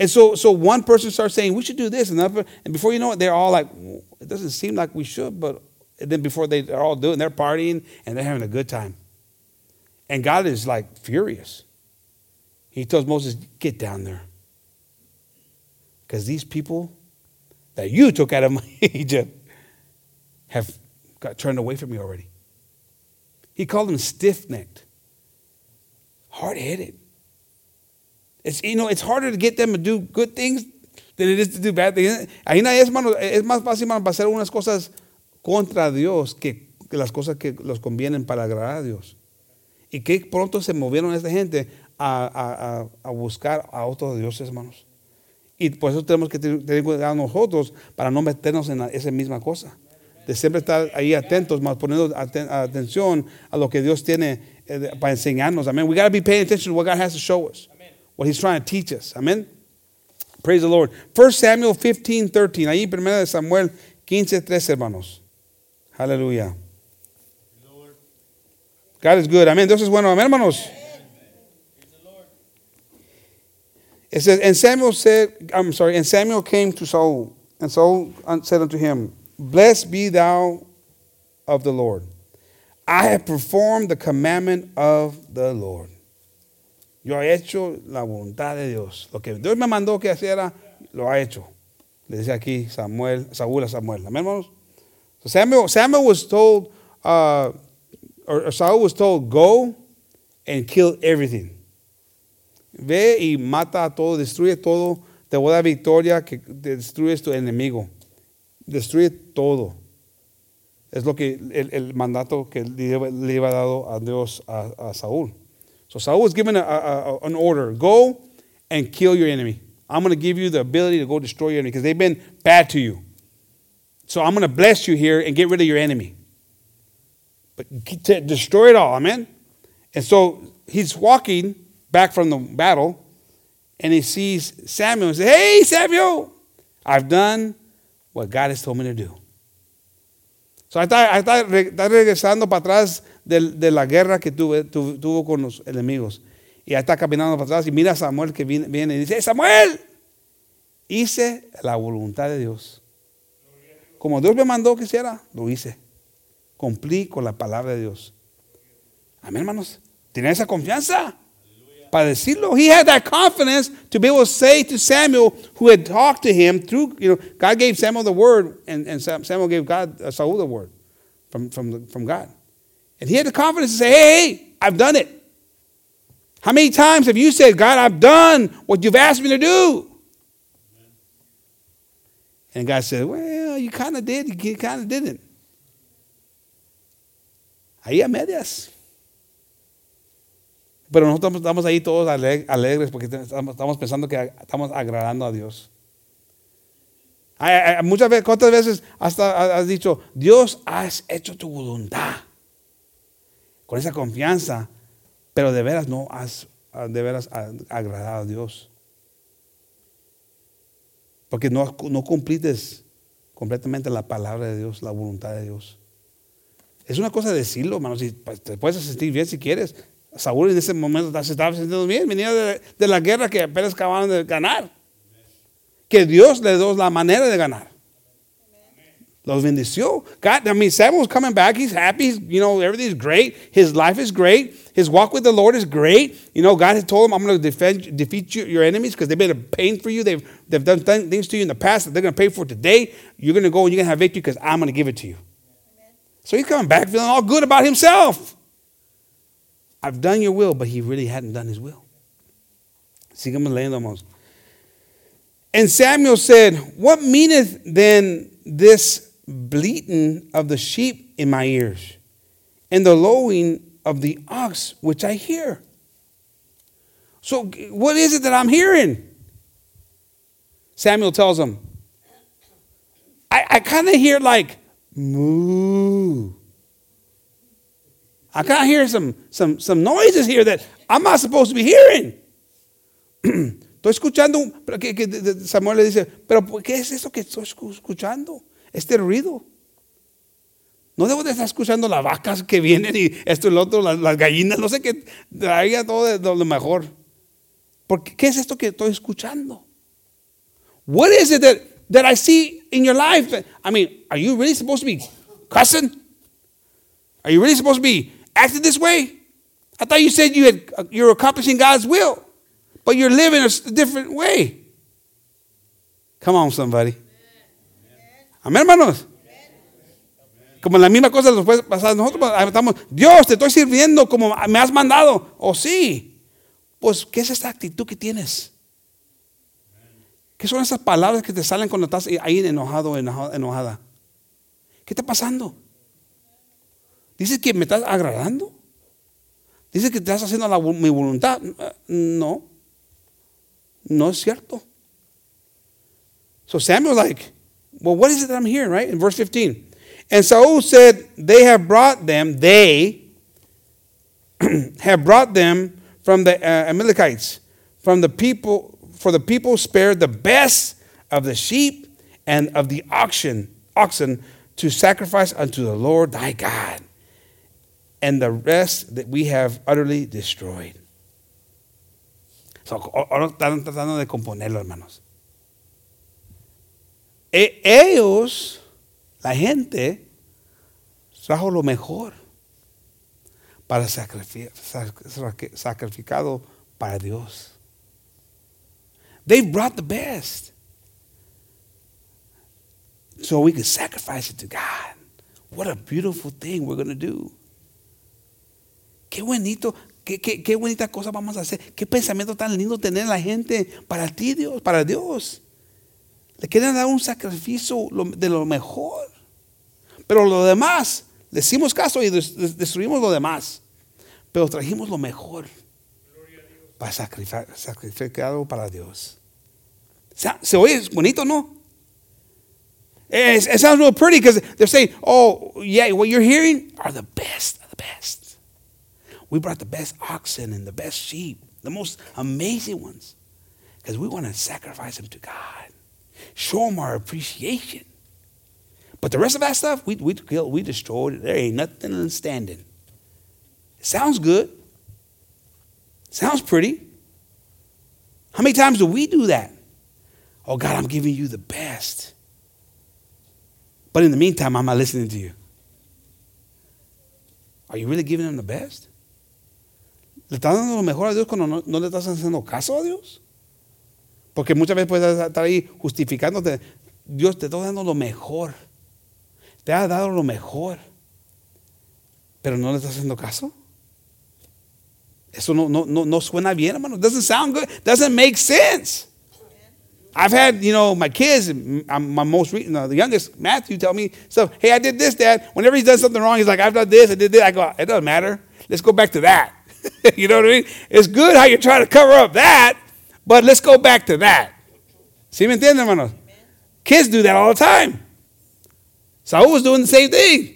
And so, so one person starts saying, we should do this. And, another, and before you know it, they're all like, "Well, it doesn't seem like we should. But then before they, they're all doing, they're partying and they're having a good time. And God is like furious. He tells Moses, get down there. Because these people that you took out of <laughs> my Egypt have got turned away from me already. He called them stiff necked, hard headed. It's, you know, it's harder to get them to do good things than it is to do bad things. Ahí no es, mano, es más fácil mano, hacer unas cosas contra Dios que las cosas que los convienen para agradar a Dios. Y que pronto se movieron esta gente a, a- a- a buscar a otros dioses, hermanos. Y por eso tenemos que tener cuidado nosotros para no meternos en esa misma cosa. De siempre estar ahí atentos, más poniendo aten- atención a lo que Dios tiene eh, para enseñarnos. Amén. We got to be paying attention to what God has to show us, what He's trying to teach us. Amén. Praise the Lord. 1 Samuel 15, 13. Ahí, primero de Samuel 15, 13, hermanos. Aleluya. God is good. Amén. Dios es bueno. Amén, hermanos. It says, and Samuel said, I'm sorry, and Samuel came to Saul And Saul said unto him, Blessed be thou of the Lord. I have performed the commandment of the Lord. Yo he hecho la voluntad de Dios. Lo que Dios me mandó que hiciera, lo ha hecho. Le dice aquí Samuel, Saúl a Samuel. Amén, hermanos. So Samuel, Samuel was told, uh, or, or Saul was told, go and kill everything. Ve y mata a todo, destruye todo. Te voy a dar victoria que destruyes tu enemigo. Destruye todo. Es lo que el, el mandato que le, iba dado a Dios a, a Saúl. So Saul was given a, a, an order: go and kill your enemy. I'm going to give you the ability to go destroy your enemy because they've been bad to you. So I'm going to bless you here and get rid of your enemy. But destroy it all, amen. And so he's walking back from the battle, and he sees Samuel and says, "Hey, Samuel, I've done what God has told me to do." So ahí está, regresando para atrás de, la guerra que tuvo con los enemigos. Y ahí está caminando para atrás y mira a Samuel que viene, viene y dice, "Hey, Samuel, hice la voluntad de Dios. Como Dios me mandó que hiciera, lo hice. Cumplí con la palabra de Dios. Amén, hermanos. Tiene esa confianza para decirlo. He had that confidence to be able to say to Samuel, who had talked to him through, you know, God gave Samuel the word, and, and Samuel gave God uh, Saul the word from, from, from God. And he had the confidence to say, hey, hey, I've done it. How many times have you said, God, I've done what you've asked me to do? And God said, well, you kind of did, you kind of didn't. Ahí a medias. Pero nosotros estamos ahí todos ale- alegres porque estamos pensando que estamos agradando a Dios. Muchas veces, ¿cuántas veces hasta has dicho, Dios, has hecho tu voluntad? Con esa confianza, pero de veras no has de veras agradado a Dios. Porque no, no cumplites completamente la palabra de Dios, la voluntad de Dios. Es una cosa decirlo, hermano. Si, pues, te puedes sentir bien si quieres. Saúl en ese momento se estaba sintiendo bien. Venía de, de la guerra que apenas acababan de ganar. Que Dios le dio la manera de ganar. Los bendició. God, I mean, Samuel's coming back. He's happy. He's, you know, everything's great. His life is great. His walk with the Lord is great. You know, God has told him, I'm going to defend, defeat you, your enemies because they've been a pain for you. They've, they've done th- things to you in the past that they're going to pay for today. You're going to go and you're going to have victory because I'm going to give it to you. So he's coming back feeling all good about himself. I've done your will, but he really hadn't done his will. Sigamos leyendo. And Samuel said, What meaneth then this bleating of the sheep in my ears, and the lowing of the ox which I hear? So, what is it that I'm hearing? Samuel tells him, I, I kind of hear like moo. I of hear some, some, some noises here that I'm not supposed to be hearing. <clears throat> Estoy escuchando, Samuel le dice, pero ¿por ¿qué es eso que estoy escu- escuchando? Este ruido. No debo de estar escuchando las vacas que vienen y esto y lo otro, las, gallinas, no sé qué, traiga todo lo mejor. ¿qué es esto que estoy escuchando? What is it that, that I see in your life? I mean, are you really supposed to be cussing? Are you really supposed to be acting this way? I thought you said you had, you're accomplishing God's will, but you're living a different way. Come on, somebody. Amén, hermanos. Como la misma cosa nos puede pasar a nosotros. Estamos, Dios, te estoy sirviendo como me has mandado. O sí. Pues, ¿qué es esta actitud que tienes? ¿Qué son esas palabras que te salen cuando estás ahí enojado o enoja- enojada? ¿Qué está pasando? ¿Dices que me estás agradando? ¿Dices que estás haciendo la mi voluntad? No. No es cierto. So Samuel's like, well, what is it that I'm hearing, right? In verse 15. And Saul said, They have brought them, they <clears throat> have brought them from the uh, Amalekites, from the people, for the people spared the best of the sheep and of the oxen, oxen to sacrifice unto the Lord thy God, and the rest that we have utterly destroyed. So, ahora están tratando de componerlo, hermanos. E- ellos, la gente, trajo lo mejor para sacrifi- sac- sacrificado para Dios. They brought the best. So we could sacrifice it to God. What a beautiful thing we're going to do. Qué bonito, qué, qué, qué bonita cosa vamos a hacer. Qué pensamiento tan lindo tener la gente para ti, Dios, para Dios. Le quieren dar un sacrificio de lo mejor. Pero lo demás, le hicimos caso y des- des- destruimos lo demás. Pero trajimos lo mejor para sacrificar, sacrificado para Dios. Se, oye bonito, ¿no? It sounds real pretty because they're saying, oh, yeah, what you're hearing are the best of the best. We brought the best oxen and the best sheep, the most amazing ones, because we want to sacrifice them to God, show them our appreciation. But the rest of that stuff, we, we killed, we destroyed it. There ain't nothing standing. It sounds good. Sounds pretty. How many times do we do that? Oh, God, I'm giving you the best. But in the meantime, I'm not listening to you. Are you really giving them the best? ¿Le estás dando lo mejor a Dios cuando no, le estás haciendo caso a Dios? Porque muchas veces puedes estar ahí justificándote. Dios te está dando lo mejor. Te ha dado lo mejor. Pero no le estás haciendo caso. Eso no, no, no, no suena bien, hermano. Doesn't sound good. Doesn't make sense. I've had, you know, my kids, I'm my most, no, the youngest, Matthew, tell me stuff. Hey, I did this, Dad. Whenever he's done something wrong, he's like, I've done this, I did this. I go, it doesn't matter. Let's go back to that. <laughs> you know what I mean? It's good how you're trying to cover up that, but let's go back to that. ¿Sí me entienden, hermanos? Kids do that all the time. Saúl was doing the same thing.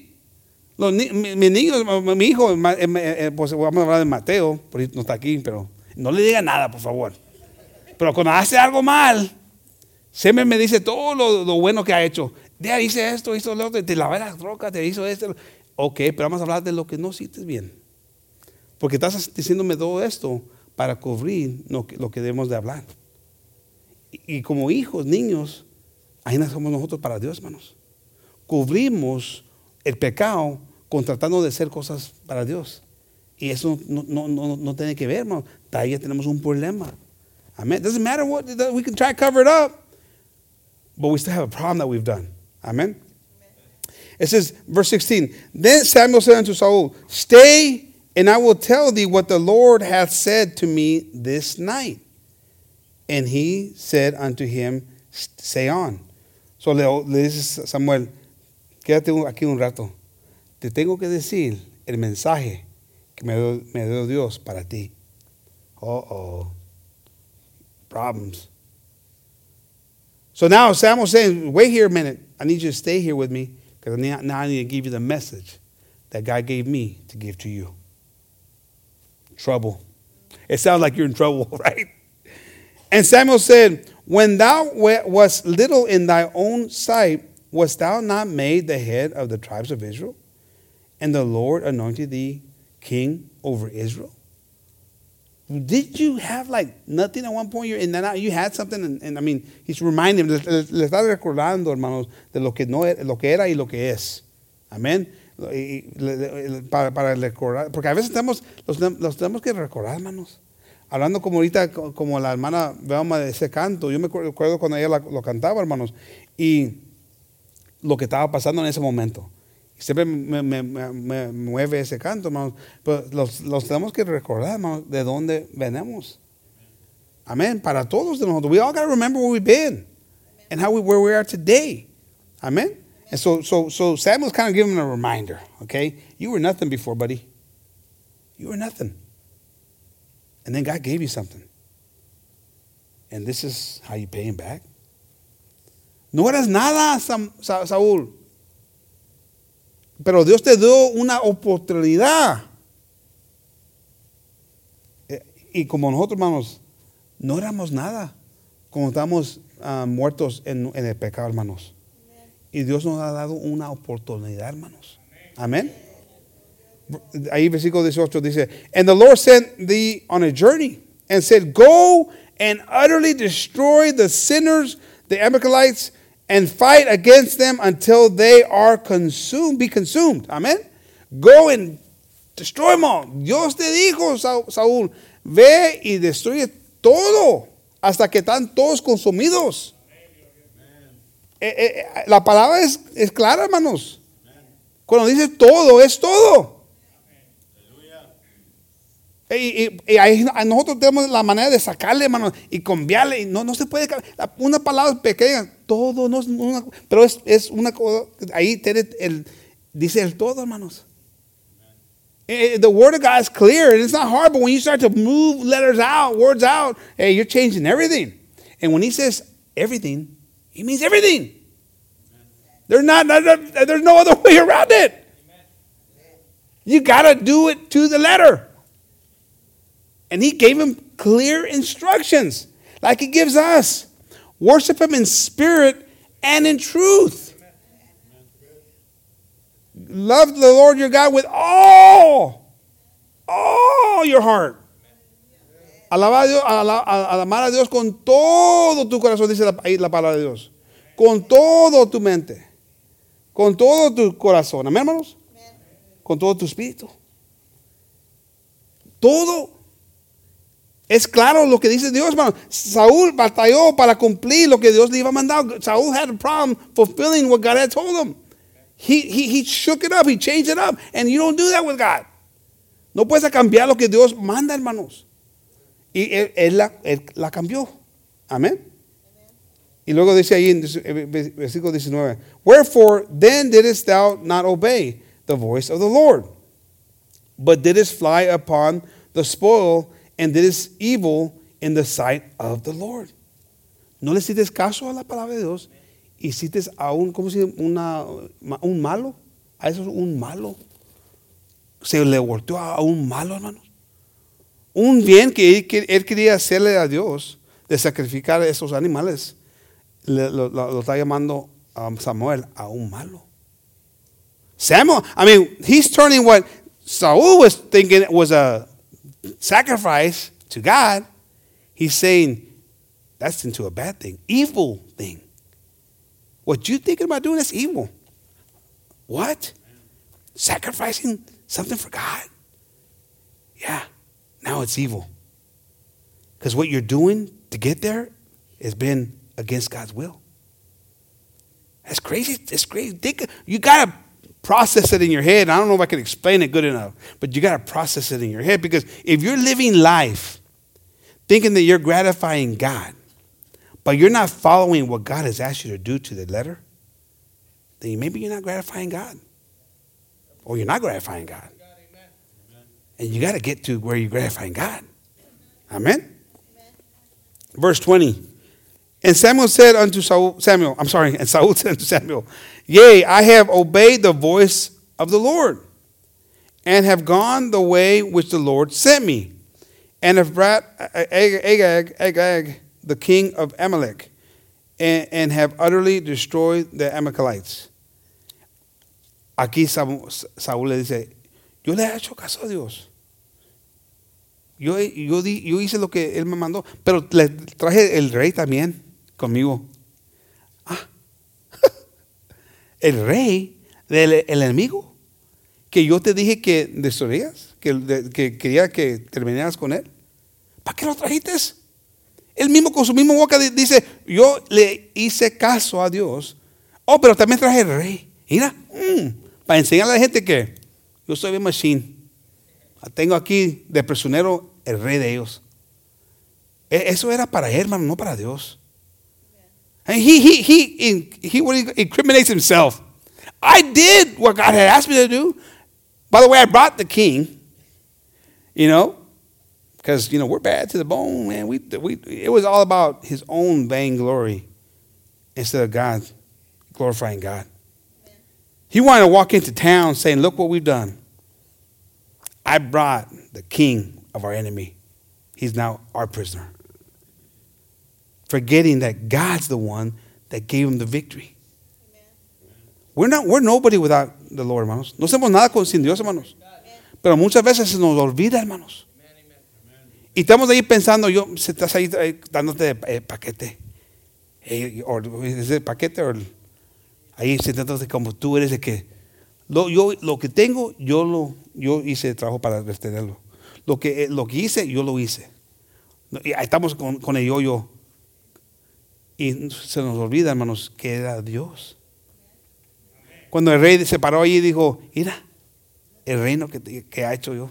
Los mi, mi niño, mi- hijo, eh, eh, pues vamos a hablar de Mateo, por no está aquí, pero no le diga nada, por favor. Pero cuando hace algo mal, siempre me dice todo lo, lo bueno que ha hecho. Ya hice esto, hizo lo otro, te lavé las rocas, te hizo esto. Ok, pero vamos a hablar de lo que no hiciste bien. Porque estás diciéndome todo esto para cubrir lo que, lo que debemos de hablar. Y, como hijos, niños, ahí somos nosotros para Dios, hermanos. Cubrimos el pecado con tratando de hacer cosas para Dios. Y eso no, tiene que ver, hermano. Ahí tenemos un problema. Amen. Doesn't matter what we can try to cover it up, but we still have a problem that we've done. Amen. It says, verse 16, Then Samuel said unto Saul, Stay, and I will tell thee what the Lord hath said to me this night. And he said unto him, Say on. So le, le dice Samuel, quédate aquí un rato. Te tengo que decir el mensaje que me dio, me dio Dios para ti. Oh, oh. Problems. So now Samuel's saying, wait here a minute. I need you to stay here with me because now I need to give you the message that God gave me to give to you. Trouble. It sounds like you're in trouble, right? And Samuel said, When thou wast little in thy own sight, wast thou not made the head of the tribes of Israel? And the Lord anointed thee king over Israel? Did you have like nothing at one point? You're- And then you had something, and, and I mean, he's reminding, le, le- le está recordando, hermanos, de lo que, no, era- lo que era y lo que es. Amén. Y- para, para recordar, porque a veces tenemos, los, los tenemos que recordar, hermanos. Hablando como ahorita, co- como la hermana Velma de ese canto, yo me acuerdo cuando ella la- lo cantaba, hermanos, y lo que estaba pasando en ese momento. Siempre me, me- me- me mueve ese canto, hermanos. Pero los, los tenemos que recordar, hermanos, de dónde venimos. Amén. Para todos de nosotros. We all got to remember where we've been and how we, where we are today. Amen. And so, so, so Samuel's kind of giving him a reminder, okay? You were nothing before, buddy. You were nothing. And then God gave you something. And this is how you pay him back. No eras nada, Saúl. Pero Dios te dio una oportunidad. Eh, Y como nosotros, hermanos, no éramos nada. Como estamos ah, muertos en, en el pecado, hermanos. Y Dios nos ha dado una oportunidad, hermanos. Amén. Ahí versículo 18 dice, And the Lord sent thee on a journey and said, Go and utterly destroy the sinners, the Amalekites, and fight against them until they are consumed, be consumed. Amen. Go and destroy them all. Dios te dijo, Sa- Saúl, ve y destruye todo hasta que están todos consumidos. Eh, eh, eh, la palabra es, es clara, hermanos. Cuando dice todo, es todo. Y, ahí nosotros tenemos la manera de sacarle, hermanos, y cambiarle. No, no se puede. Una palabra pequeña, todo, no es una, pero es, es una cosa. Ahí tiene el, dice el todo, hermanos. The word of God is clear and it's not hard, but when you start to move letters out, words out, hey, you're changing everything. And when he says everything, he means everything. There's not, there's no other <laughs> way around it. You got to do it to the letter. And he gave him clear instructions, like he gives us. Worship him in spirit and in truth. Love the Lord your God with all, all your heart. Alaba a Dios, a- amar a Dios con todo tu corazón, dice la palabra de Dios. Con todo tu mente. Con todo tu corazón. Amén, hermanos. Con todo tu espíritu. Todo. Es claro lo que dice Dios, hermano. Saúl batalló para cumplir lo que Dios le iba a mandar. Saúl had a problem fulfilling what God had told him. He, he, he shook it up, he changed it up. And you don't do that with God. No puedes cambiar lo que Dios manda, hermanos. Y él, la, cambió. Amén. Y luego dice ahí en eh, versículo 19, Wherefore then didst thou not obey the voice of the Lord, but didst fly upon the spoil and didst evil in the sight of the Lord. No le hiciste caso a la palabra de Dios, hiciste a un, ¿cómo se? Una, un malo. A eso es un malo. Se le volteó a un malo, hermanos. Un bien que él, él quería hacerle a Dios, de sacrificar a esos animales, le- lo, lo- lo está llamando a Samuel a un malo. Samuel, I mean, he's turning what Saul was thinking was a sacrifice to God. He's saying that's into a bad thing, evil thing. What you thinking about doing is evil. What? Sacrificing something for God? Yeah, now it's evil. Because what you're doing to get there has been against God's will. That's crazy. That's crazy. Think, you got to process it in your head. I don't know if I can explain it good enough, but you got to process it in your head because if you're living life thinking that you're gratifying God, but you're not following what God has asked you to do to the letter, then maybe you're not gratifying God. Or you're not gratifying God. And you got to get to where you're gratifying God. Amen? Verse 20. And Samuel said unto Saul, Samuel, I'm sorry, and Saul <laughs> said unto Samuel, Yea, I have obeyed the voice of the Lord, and have gone the way which the Lord sent me, and have brought Ag- Agag, Agag the king of Amalek, and, and have utterly destroyed the Amalekites. Aquí Saúl le dice, yo le he hecho caso a Dios. Yo, yo, di- yo hice lo que él me mandó, pero le traje el rey también conmigo. Ah, <laughs> el rey del el enemigo, que yo te dije que destruirías, que, quería que terminaras con él. ¿Para qué lo trajiste? Él mismo con su misma boca di- dice, yo le hice caso a Dios. Oh, pero también traje el rey. Mira, mm, para enseñarle a la gente que yo soy bien machine. Tengo aquí de prisionero el rey de ellos. Eso era para él, hermano, no para Dios. And he, he, he, he incriminates himself. I did what God had asked me to do. By the way, I brought the king, you know, because, you know, we're bad to the bone, man. We, we, it was all about his own vainglory instead of God glorifying God. He wanted to walk into town saying, Look what we've done. I brought the king of our enemy. He's now our prisoner. Forgetting that God's the one that gave him the victory. We're, not, we're nobody without the Lord, hermanos. No somos nada con, sin Dios, hermanos. Pero muchas veces se nos olvida, hermanos. Y estamos ahí pensando, yo, estás ahí eh, dándote eh, paquete. eh, o es el paquete, o el- ahí sentándote como tú eres el que, lo, yo, lo que tengo, yo lo, yo hice el trabajo para tenerlo. Lo que, eh, lo que hice, yo lo hice. Y estamos con, con el yo-yo. Y se nos olvida, hermanos, que era Dios. Cuando el rey se paró ahí y dijo, mira, el reino que, que ha hecho yo.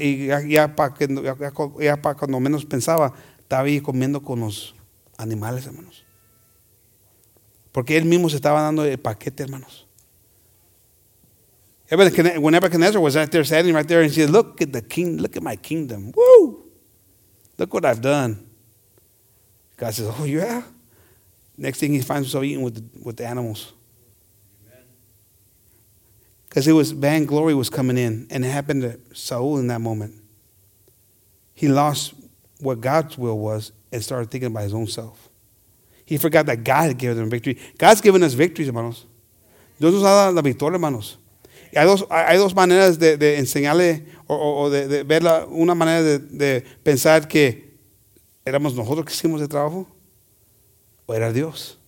Y ya, ya para cuando menos pensaba, estaba ahí comiendo con los animales, hermanos. Porque él mismo se estaba dando el paquete, hermanos. When Nebuchadnezzar was out there standing right there and he said, Look at the king, look at my kingdom. Woo! Look what I've done. God says, Oh, yeah? Next thing he finds himself eating with the, with the animals. Because it was vainglory was coming in, and it happened to Saul in that moment. He lost what God's will was and started thinking about his own self. He forgot that God had given him victory. God's given us victories, hermanos. Dios nos ha dado la victoria, hermanos. Hay dos, hay dos maneras de, enseñarle o, de, de verla. Una manera de, pensar que éramos nosotros que hicimos el trabajo o era Dios.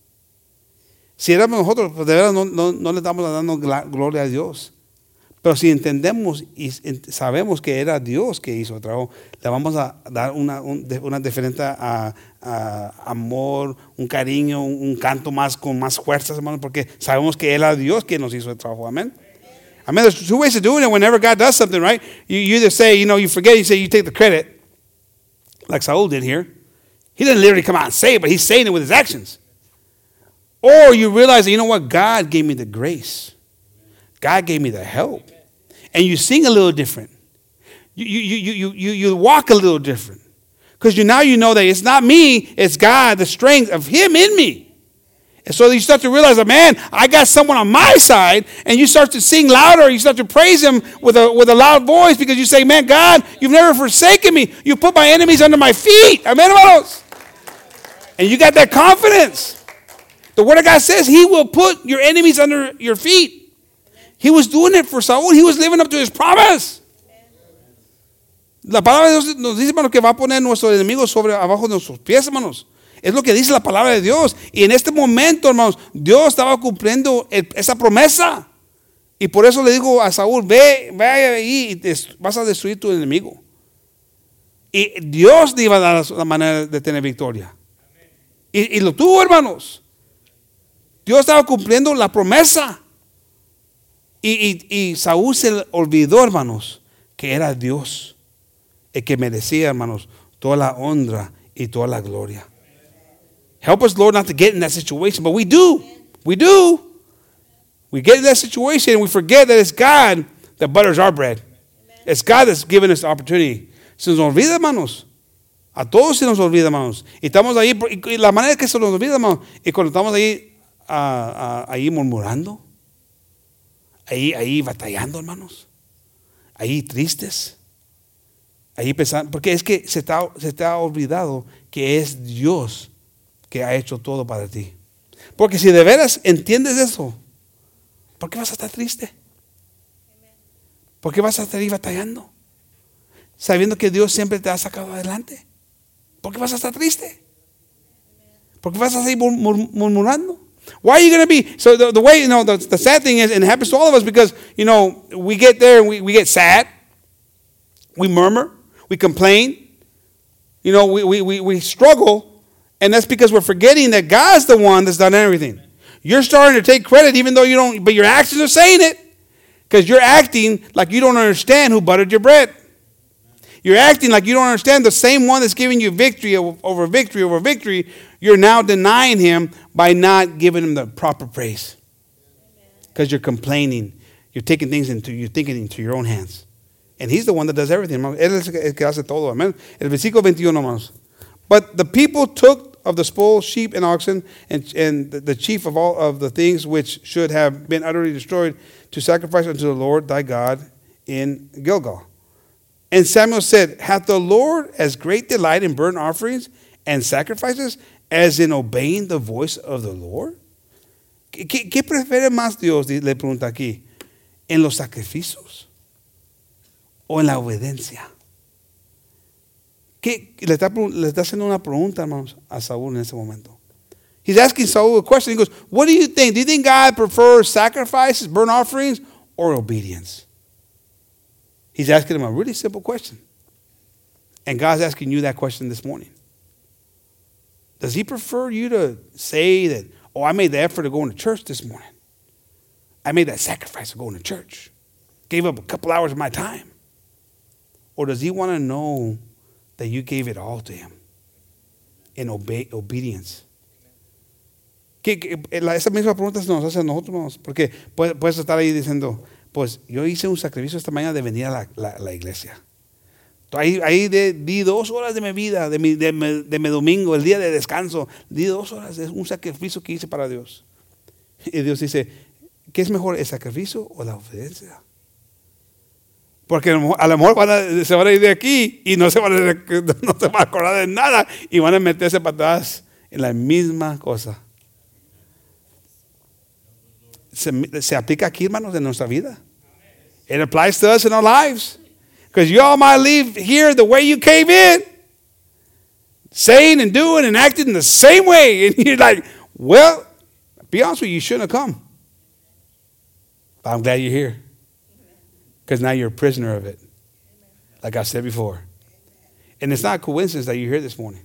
Si éramos nosotros, pues de verdad no, no, no le estamos dando gloria a Dios. Pero si entendemos y sabemos que era Dios que hizo el trabajo, le vamos a dar una, un- una diferente a- amor, un cariño, un, canto más con más fuerzas, hermano, porque sabemos que era Dios quien nos hizo el trabajo. Amén. I mean, there's two ways to doing it. Whenever God does something, right? You, you either say, you know, you forget, you say, you take the credit, like Saul did here. He didn't literally come out and say it, but he's saying it with his actions. Or you realize that, you know what? God gave me the grace. God gave me the help. And you sing a little different. You, you, you, you, you, you walk a little different. Because you, now you know that it's not me, it's God, the strength of Him in me. And so you start to realize man, I got someone on my side, and you start to sing louder. You start to praise Him with a, with a loud voice because you say, man, God, you've never forsaken me. You put my enemies under my feet. Amen, hermanos? And you got that confidence. The Word of God says He will put your enemies under your feet. He was doing it for Saúl. He was living up to His promise. La palabra de Dios nos dice, hermano, que va a poner nuestros enemigos sobre abajo de nuestros pies, hermanos. Es lo que dice la palabra de Dios. Y en este momento, hermanos, Dios estaba cumpliendo esa promesa. Y por eso le digo a Saúl, ve, ve ahí y vas a destruir tu enemigo. Y Dios le iba a dar la manera de tener victoria. Y, lo tuvo, hermanos. Dios estaba cumpliendo la promesa. Y, y- Saúl se olvidó, hermanos, que era Dios el que merecía, hermanos, toda la honra y toda la gloria. Help us, Lord, not to get in that situation, but we do. We do. We get in that situation and we forget that it's God that butters our bread. It's God that's given us the opportunity. Se nos olvida, hermanos. A todos se nos olvida, hermanos. Y estamos ahí, y la manera que se nos olvida, hermanos, y cuando estamos ahí, ah, ah, ahí murmurando, ahí, ahí batallando, hermanos, ahí tristes, ahí pensando, porque es que se está, se ha olvidado que es Dios que ha hecho todo para ti. Porque si de veras entiendes eso, ¿por qué vas a estar triste? ¿Por qué vas a estar ahí batallando? Sabiendo que Dios siempre te ha sacado adelante. ¿Por qué vas a estar triste? ¿Por qué vas a seguir mur- mur- murmurando? Why are you going to be? So the, the way, you know, the, the sad thing is, and it happens to all of us because, you know, we get there and we, we get sad. We murmur. We complain. You know, we, we, we, we struggle. And that's because we're forgetting that God's the one that's done everything. You're starting to take credit even though you don't, but your actions are saying it. Because you're acting like you don't understand who buttered your bread. You're acting like you don't understand the same one that's giving you victory over victory over victory. You're now denying him by not giving him the proper praise. Because you're complaining. You're taking things into, you're thinking into your own hands. And he's the one that does everything. Es el versículo 21 hermanos. But the people took of the spoil sheep and oxen and, and the- chief of all of the things which should have been utterly destroyed to sacrifice unto the Lord thy God in Gilgal. And Samuel said, Hath the Lord as great delight in burnt offerings and sacrifices as in obeying the voice of the Lord? ¿Qué, qué- qué prefiere más Dios? Le pregunta aquí. ¿En los sacrificios o en la obediencia? ¿Qué? Le, está, le está haciendo una pregunta, hermanos, a Saúl en ese momento. He's asking Saul a question. He goes, What do you think? Do you think God prefers sacrifices, burnt offerings, or obedience? He's asking him a really simple question. And God's asking you that question this morning. Does he prefer you to say that, oh, I made the effort of going to church this morning? I made that sacrifice of going to church, gave up a couple hours of my time. Or does he want to know that you gave it all to him in obe- obedience? Eh, esa misma pregunta se nos hace a nosotros, porque puedes, estar ahí diciendo, pues yo hice un sacrificio esta mañana de venir a la, iglesia. Ahí, di dos horas de mi vida, de mi domingo, el día de descanso, di dos horas, es un sacrificio que hice para Dios. Y Dios dice, ¿qué es mejor, el sacrificio o la obediencia? Porque a lo mejor- van a- se van a ir de aquí y no se, van a, <laughs> no se van a acordar de nada y van a meterse para en la misma cosa. Se, se aplica aquí, hermanos, en nuestra vida. It applies to us in our lives. Because you all might leave here the way you came in, saying and doing and acting in the same way. <laughs> And you're like, well, be honest with you, you shouldn't have come. But I'm glad you're here. Because now you're a prisoner of it. Like I said before. And it's not coincidence that you're here this morning.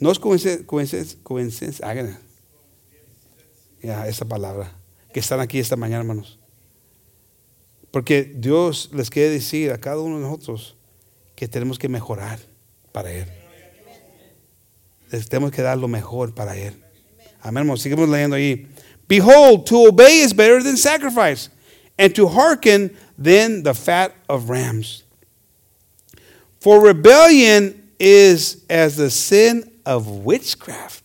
No es coincidencia, coincidencia, coincidencia. Hagan, ya, esa palabra. Que están aquí esta mañana, hermanos. Porque Dios les quiere decir a cada uno de nosotros que tenemos que mejorar para Él. Les tenemos que dar lo mejor para Él. Amén, hermanos. Seguimos leyendo ahí. Behold, to obey is better than sacrifice, and to hearken than the fat of rams. For rebellion is as the sin of witchcraft.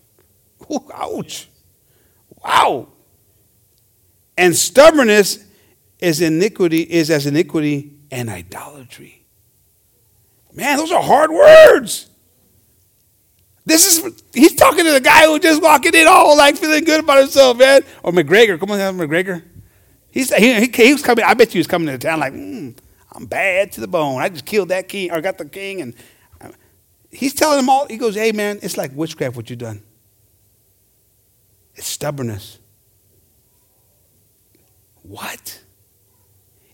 Ooh, <laughs> ouch. Wow. And stubbornness is iniquity is as iniquity and idolatry. Man, those are hard words. This is he's talking to the guy who just walking in all like feeling good about himself, man. Or McGregor, come on, McGregor. He's he, he, was coming. I bet you he was coming to town like, mm, I'm bad to the bone. I just killed that king or got the king, and uh, he's telling them all. He goes, Hey, man, it's like witchcraft what you done. It's stubbornness. What?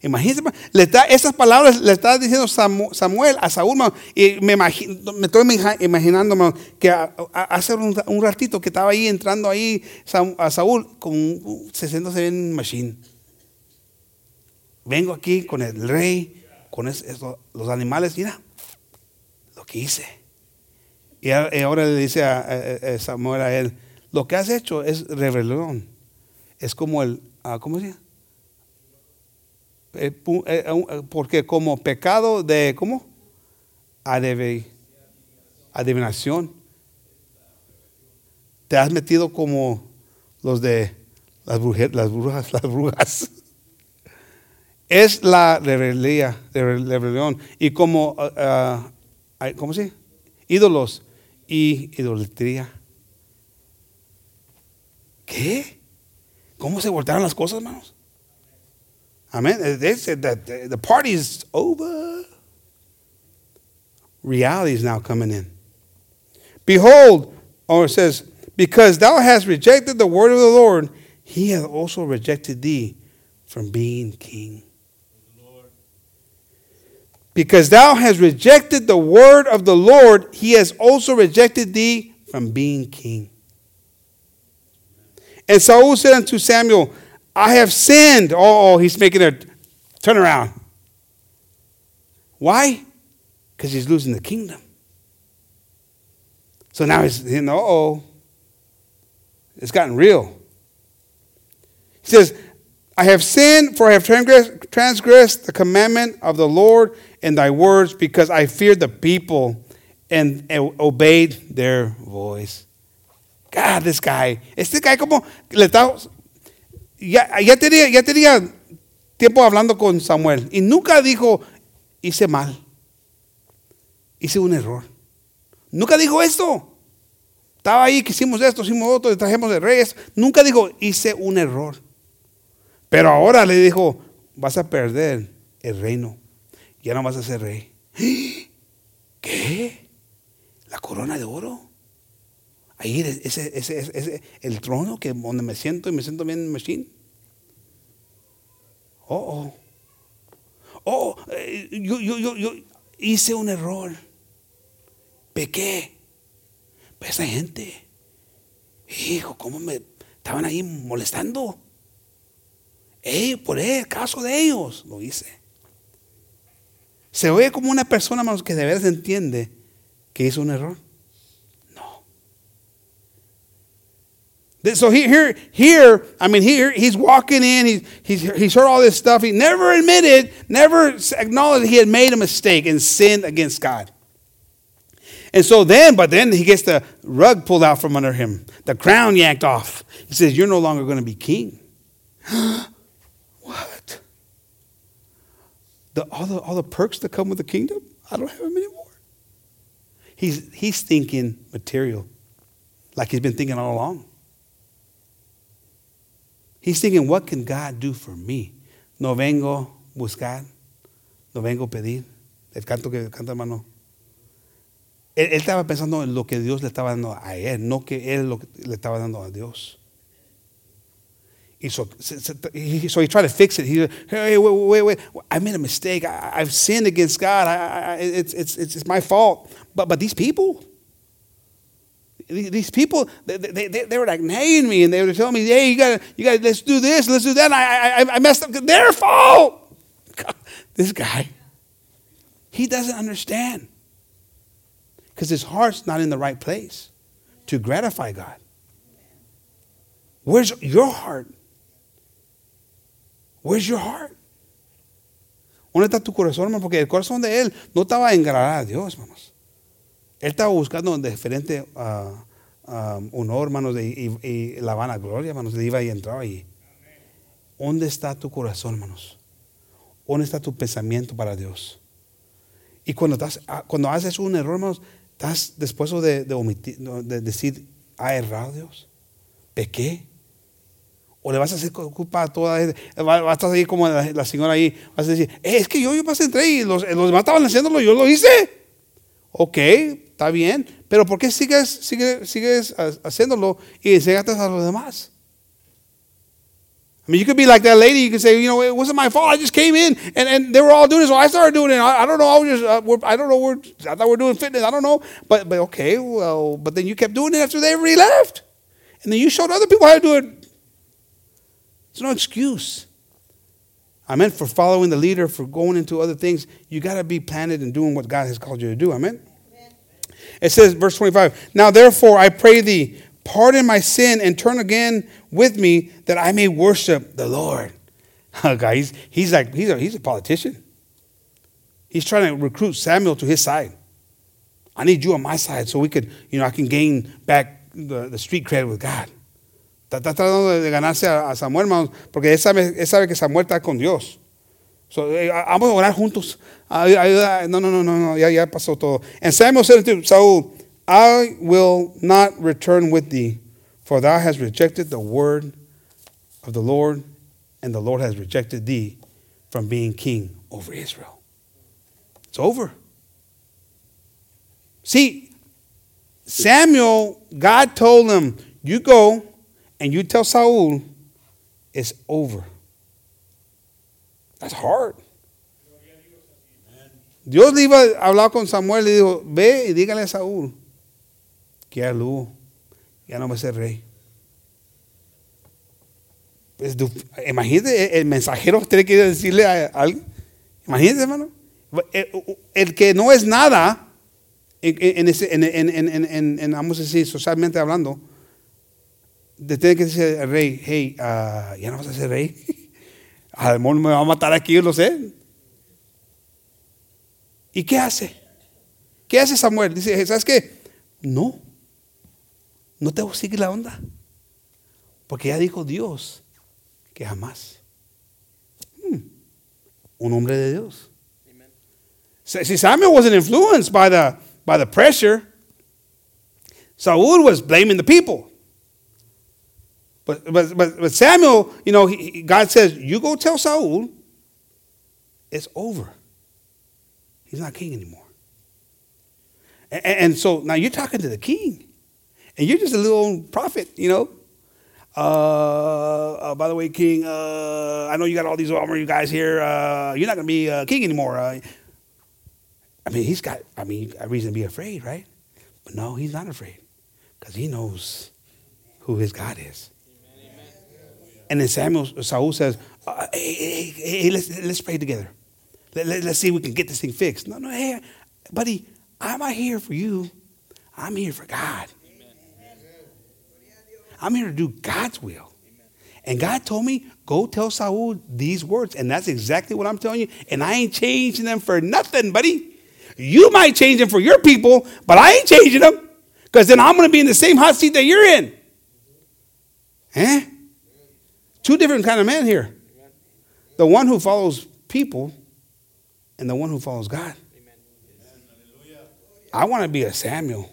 Imagínense, le está, esas palabras le está diciendo Samu- Samuel a Saúl, y me, imagino, me estoy imagi- imaginando que hace un, ratito que estaba ahí entrando ahí a Saúl con un- se siéndose en machine. Vengo aquí con el rey, con los animales, mira lo que hice. Y ahora le dice a, Samuel a él, lo que has hecho es rebelión. Es como el, ah, ¿cómo se? Eh, eh, eh, porque como pecado de, ¿cómo? Adivinación. Te has metido como los de las, bruje- las brujas, <laughs> las brujas. Es la rebelía, rebe- rebelión. Y como, ah, ah, ay, ¿cómo se? Ídolos y idolatría. ¿Qué? ¿Cómo se voltearon las cosas, hermanos? Amen. They said that the the party is over. Reality is now coming in. Behold, or it says, because thou hast rejected the word of the Lord, he hath also rejected thee from being king. Because thou hast rejected the word of the Lord, he has also rejected thee from being king. And Saul said unto Samuel, I have sinned. Oh, oh he's making a turnaround. Why? Because he's losing the kingdom. So now he's, you know, oh, it's gotten real. He says, I have sinned, for I have transgressed, the commandment of the Lord and thy words, because I feared the people and obeyed their voice. God, this guy, este guy como le está, ya, ya, tenía, ya tenía tiempo hablando con Samuel y nunca dijo, hice mal, hice un error. Nunca dijo esto. Estaba ahí que hicimos esto, hicimos otro, trajimos el rey. esto. Nunca dijo, hice un error. Pero ahora le dijo, vas a perder el reino. Ya no vas a ser rey. <gasps> ¿Qué? ¿La corona de oro? Ahí ese, ese, ese, el trono que donde me siento y me siento bien machine. Oh, oh. Oh, eh, yo, yo, yo, yo hice un error. Pequé. Pero esa gente, hijo, ¿cómo me estaban ahí molestando? Ey, por el caso de ellos, lo hice. Se oye como una persona, hermanos, que de veras entiende que hizo un error. No. So here, here, here, I mean, here he's walking in. He's he's heard all this stuff. He never admitted, never acknowledged he had made a mistake and sinned against God. And so then, but then he gets the rug pulled out from under him, the crown yanked off. He says, "You're no longer going to be king." <gasps> what? The all the all the perks that come with the kingdom, I don't have them anymore. He's he's thinking material, like he's been thinking all along. He's thinking, what can God do for me? No vengo buscar, no vengo pedir. El canto que canta hermano. Él, estaba pensando en lo que Dios le estaba dando a él, no que él lo que le estaba dando a Dios. Y so, so, he, he tried to fix it. He said, hey, wait, wait, wait. I made a mistake. I, I've sinned against God. I, I, it's, it's, it's, my fault. But, but these people, these people, they, they, they, were like nagging me and they were telling me, hey, you got to, you got let's do this, let's do that. I, I, I messed up. Their fault. <laughs> This guy, he doesn't understand because his heart's not in the right place to gratify God. Where's your heart? Where's your heart? ¿Dónde está tu corazón, hermano? Porque el corazón de él no estaba en a Dios, hermanos. Él estaba buscando diferente ah, honor, hermanos, de- y, la vanagloria, hermanos. Le iba y entraba ahí. ¿Dónde está tu corazón, hermanos? ¿Dónde está tu pensamiento para Dios? Y cuando, estás, ah, haces un error, hermanos, estás dispuesto de, de, omitir- de decir, ¿ha errado Dios? ¿Pequé? O le vas a hacer culpa a vas a como la, la señora ahí, vas a decir, "Eh, es que yo, yo más entré y los, los demás estaban haciéndolo, yo lo hice. Ok, está bien, pero ¿por qué sigues, sigues, sigues ha- haciéndolo y enseñaste a los demás? I mean, you could be like that lady. You could say, you know, it wasn't my fault. I just came in and, and they were all doing it, so I started doing it. I, I don't know. I was just, uh, I don't know. We're, I thought we are doing fitness. I don't know. But, but okay, well, but then you kept doing it after they already left. And then you showed other people how to do it. There's no excuse. Amen. For following the leader, for going into other things, you got to be planted and doing what God has called you to do. Amen. It says, verse 25, Now therefore I pray thee, pardon my sin and turn again with me that I may worship the Lord. <laughs> Oh, Guys, he's like, he's a, he's a politician. He's trying to recruit Samuel to his side. I need you on my side so we could, you know, I can gain back the, the street credit with God. Está, está tratando de ganarse a, a Samuel, hermanos, porque él sabe, él sabe que Samuel está con Dios. So, eh, vamos a orar juntos. Ay- ayuda- No, no, no, no, ya, ya pasó todo. And Samuel said unto Saul, I will not return with thee, for thou hast rejected the word of the Lord, and the Lord has rejected thee from being king over Israel. It's over. See, Samuel, God told him, You go and you tell Saul, it's over. That's hard. Dios le iba a hablar con Samuel y dijo, ve y dígale a Saúl que ya ya no va a ser rey. Pues, imagínate, el mensajero tiene que decirle a alguien. Imagínate, hermano. El, que no es nada, en- en- en- en, vamos a decir, socialmente hablando, le tiene que decir al rey, hey, ah, ya no vas a ser rey. <laughs> A mejor me va a matar aquí, yo lo sé. ¿Y qué hace? ¿Qué hace Samuel? Dice, ¿sabes qué? No, no te seguir la onda. Porque ya dijo Dios que jamás. Hmm, Un hombre de Dios. So- See, Samuel wasn't influenced by the, by the pressure. Saul was blaming the people. But, but, but, but Samuel, you know, he, he- God says, you go tell Saul, it's over. He's not king anymore. And, and so now you're talking to the king. And you're just a little prophet, you know. Uh, uh, by the way, King, uh, I know you got all these armor, you guys here. Uh, you're not going to be uh, king anymore. Uh, I mean, he's got, I mean, a reason to be afraid, right? But no, he's not afraid because he knows who his God is. And then Samuel, Saul says, uh, hey, hey, hey, let's, let's pray together. Let, let, us see if we can get this thing fixed. No, no, hey, buddy, I'm not here for you. I'm here for God. I'm here to do God's will. And God told me, go tell Saul these words. And that's exactly what I'm telling you. And I ain't changing them for nothing, buddy. You might change them for your people, but I ain't changing them. Because then I'm going to be in the same hot seat that you're in. Eh? Two different kind of men here. The one who follows people and the one who follows God. I want to be a Samuel.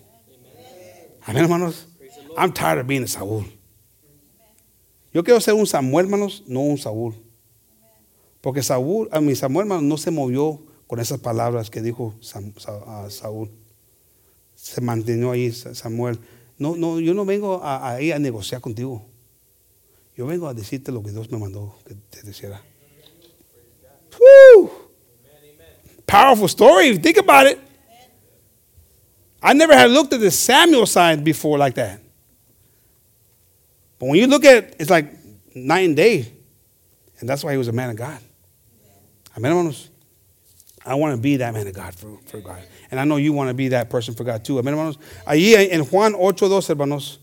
Amén, hermanos. I'm tired of being a Saúl. Yo quiero ser un Samuel, hermanos, no un Saúl. Porque Saúl, a mi Samuel, no se movió con esas palabras que dijo Saúl. Se mantenió ahí Sa- Samuel. No, no, yo no vengo ahí a negociar contigo. Yo vengo a decirte lo que Dios me mandó que te dijera. Whew. Powerful story. Think about it. I never had looked at the Samuel side before like that. But when you look at it, it's like night and day. And that's why he was a man of God. Amen, hermanos. I want to be that man of God for, for God. And I know you want to be that person for God too. Amen, hermanos. Allí en Juan 8.2, hermanos.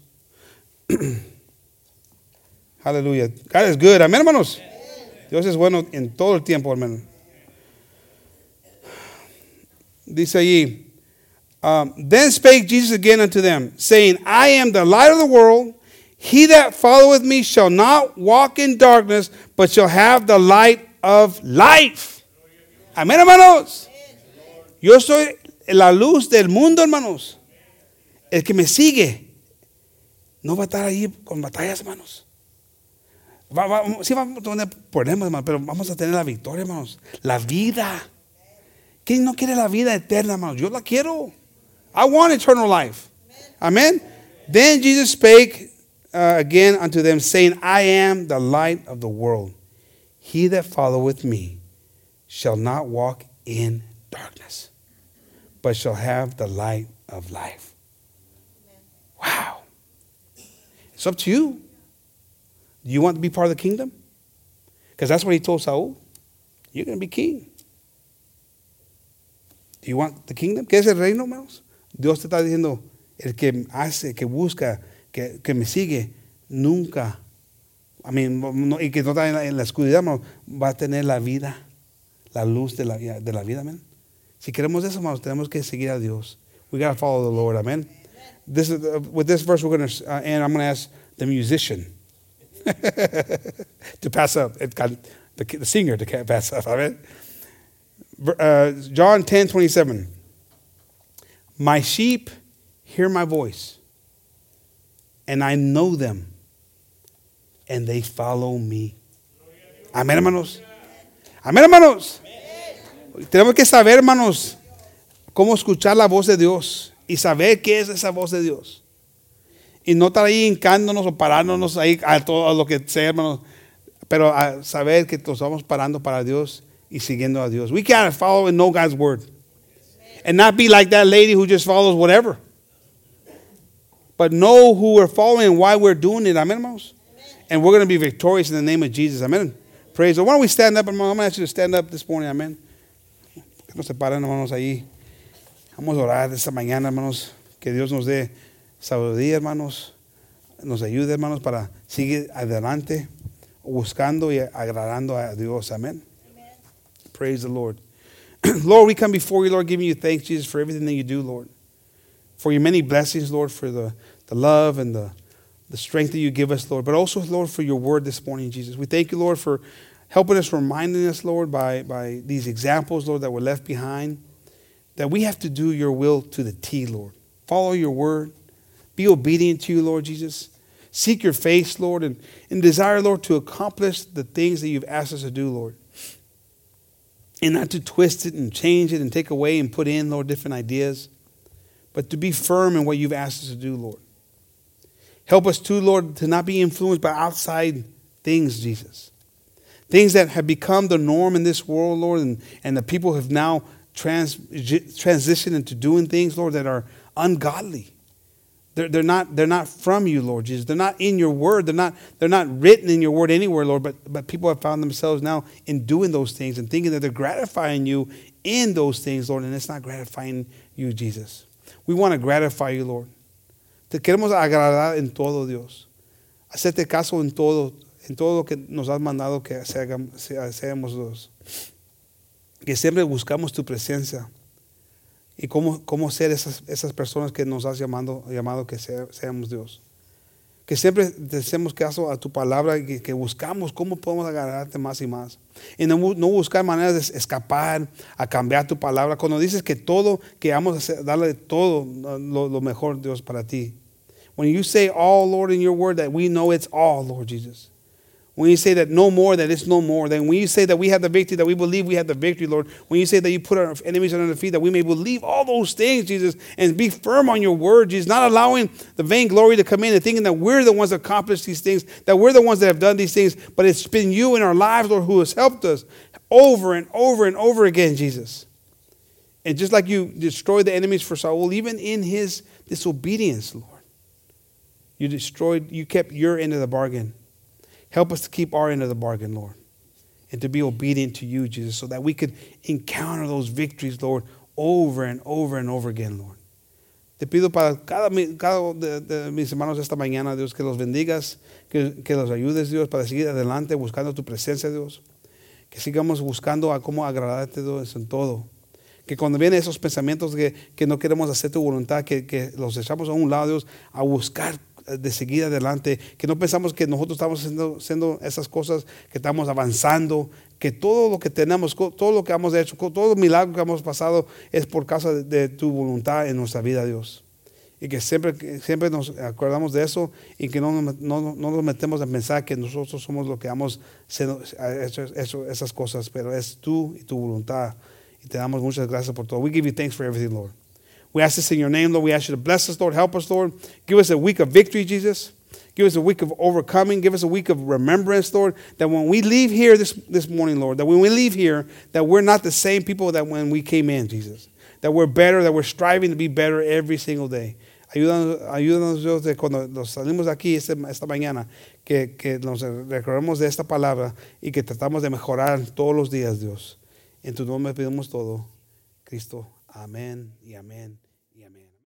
<clears throat> Aleluya. God is good. Amén, hermanos. Dios es bueno en todo el tiempo, hermano. Dice allí, um, then spake Jesus again unto them, saying, I am the light of the world. He that followeth me shall not walk in darkness, but shall have the light of life. Amén, hermanos. Yo soy la luz del mundo, hermanos. El que me sigue no va a estar ahí con batallas, hermanos. Va- va- sí vamos a tener problemas, hermanos, pero vamos a tener la victoria, hermanos. La vida. ¿Quién no quiere la vida eterna, hermanos? Yo la quiero. I want eternal life. Amen. Then Jesus spake uh, again unto them, saying, I am the light of the world. He that followeth me shall not walk in darkness, but shall have the light of life. Wow. It's up to you. Do you want to be part of the kingdom? Because that's what he told Saul. You're going to be king. Do you want the kingdom? ¿Qué es el reino, hermanos? Dios te está diciendo, el que hace, que busca, que, que me sigue, nunca, I mean, no- y que no está en la, en la oscuridad, hermanos, va a tener la vida, la luz de la, de la vida, amén. Si queremos eso, hermanos, tenemos que seguir a Dios. We got to follow the Lord, amen. This is, uh, with this verse, we're going to, uh, and I'm going to ask the musician <laughs> to pass up, it got the, the singer to pass up, amen. Ver- Uh, John 10 27. My sheep hear my voice, and I know them, and they follow me. Amén, hermanos. Amén, hermanos. Tenemos que saber, hermanos, cómo escuchar la voz de Dios y saber qué es esa voz de Dios. Y no estar ahí hincándonos o parándonos ahí a todo lo que sea, hermanos. Pero a saber que nos vamos parando para Dios y siguiendo a Dios. We can't follow and know God's word. And not be like that lady who just follows whatever. But know who we're following and why we're doing it. Amen, hermanos. And we're going to be victorious in the name of Jesus. Amen. Praise the. Why don't we stand up, hermanos? I'm going to ask you to stand up this morning. Amen. Que no se paren, hermanos, ahí. Vamos a orar esta mañana, hermanos. Que Dios nos dé sabiduría, hermanos. Nos ayude, hermanos, para seguir adelante, buscando y agradando a Dios. Amén. Praise the Lord. <clears throat> Lord, we come before you, Lord, giving you thanks, Jesus, for everything that you do, Lord. For your many blessings, Lord, for the, the love and the, the strength that you give us, Lord. But also, Lord, for your word this morning, Jesus. We thank you, Lord, for helping us, reminding us, Lord, by, by these examples, Lord, that were left behind, that we have to do your will to the T, Lord. Follow your word. Be obedient to you, Lord Jesus. Seek your face, Lord, and, and desire, Lord, to accomplish the things that you've asked us to do, Lord and not to twist it and change it and take away and put in, Lord, different ideas, but to be firm in what you've asked us to do, Lord. Help us too, Lord, to not be influenced by outside things, Jesus. Things that have become the norm in this world, Lord, and, and the people have now trans, transitioned into doing things, Lord, that are ungodly. They're, they're, not, they're not from you, Lord Jesus. They're not in your word. They're not, they're not written in your word anywhere, Lord. But, but people have found themselves now in doing those things and thinking that they're gratifying you in those things, Lord, and it's not gratifying you, Jesus. We want to gratify you, Lord. Te queremos agradar en todo, Dios. Hacerte caso en todo, en todo lo que nos has mandado que hagamos. Que siempre buscamos tu presencia y cómo, cómo ser esas, esas personas que nos has llamado, llamado que sea- seamos Dios. Que siempre hacemos caso a tu palabra y que, que buscamos cómo podemos agradarte más y más. Y no, no buscar maneras de escapar, a cambiar tu palabra. Cuando dices que todo, que vamos a darle todo lo, lo mejor, Dios, para ti. When you say all, Lord, in your word, that we know it's all, Lord Jesus. When you say that no more, that it's no more. Then when you say that we have the victory, that we believe we have the victory, Lord. When you say that you put our enemies under the feet, that we may believe all those things, Jesus, and be firm on your word, Jesus. Not allowing the vainglory to come in and thinking that we're the ones that accomplished these things, that we're the ones that have done these things, but it's been you in our lives, Lord, who has helped us over and over and over again, Jesus. And just like you destroyed the enemies for Saul, even in his disobedience, Lord, you destroyed, you kept your end of the bargain. Help us to keep our end of the bargain, Lord, and to be obedient to you, Jesus, so that we could encounter those victories, Lord, over and over and over again, Lord. Te pido para cada, cada de, mis hermanos esta mañana, Dios, que los bendigas, que, que los ayudes, Dios, para seguir adelante buscando tu presencia, Dios. Que sigamos buscando a cómo agradarte, Dios, en todo. Que cuando vienen esos pensamientos que, que no queremos hacer tu voluntad, que, que los echamos a un lado, Dios, a buscar de seguir adelante, que no pensamos que nosotros estamos haciendo, esas cosas, que estamos avanzando, que todo lo que tenemos, todo lo que hemos hecho, todo el milagro que hemos pasado es por causa de, tu voluntad en nuestra vida, Dios. Y que siempre, siempre nos acordamos de eso y que no, no, no nos metemos a pensar que nosotros somos lo que hemos hecho, hecho esas cosas, pero es tú y tu voluntad. Y te damos muchas gracias por todo. We give you thanks for everything, Lord. We ask this in your name, Lord. We ask you to bless us, Lord. Help us, Lord. Give us a week of victory, Jesus. Give us a week of overcoming. Give us a week of remembrance, Lord. That when we leave here this, this morning, Lord, that when we leave here, that we're not the same people that when we came in, Jesus. That we're better, that we're striving to be better every single day. Ayúdanos, ayúdanos Dios, de cuando nos salimos de aquí esta mañana, que, que nos recordemos de esta palabra y que tratamos de mejorar todos los días, Dios. En tu nombre pedimos todo. Cristo, amén y amén.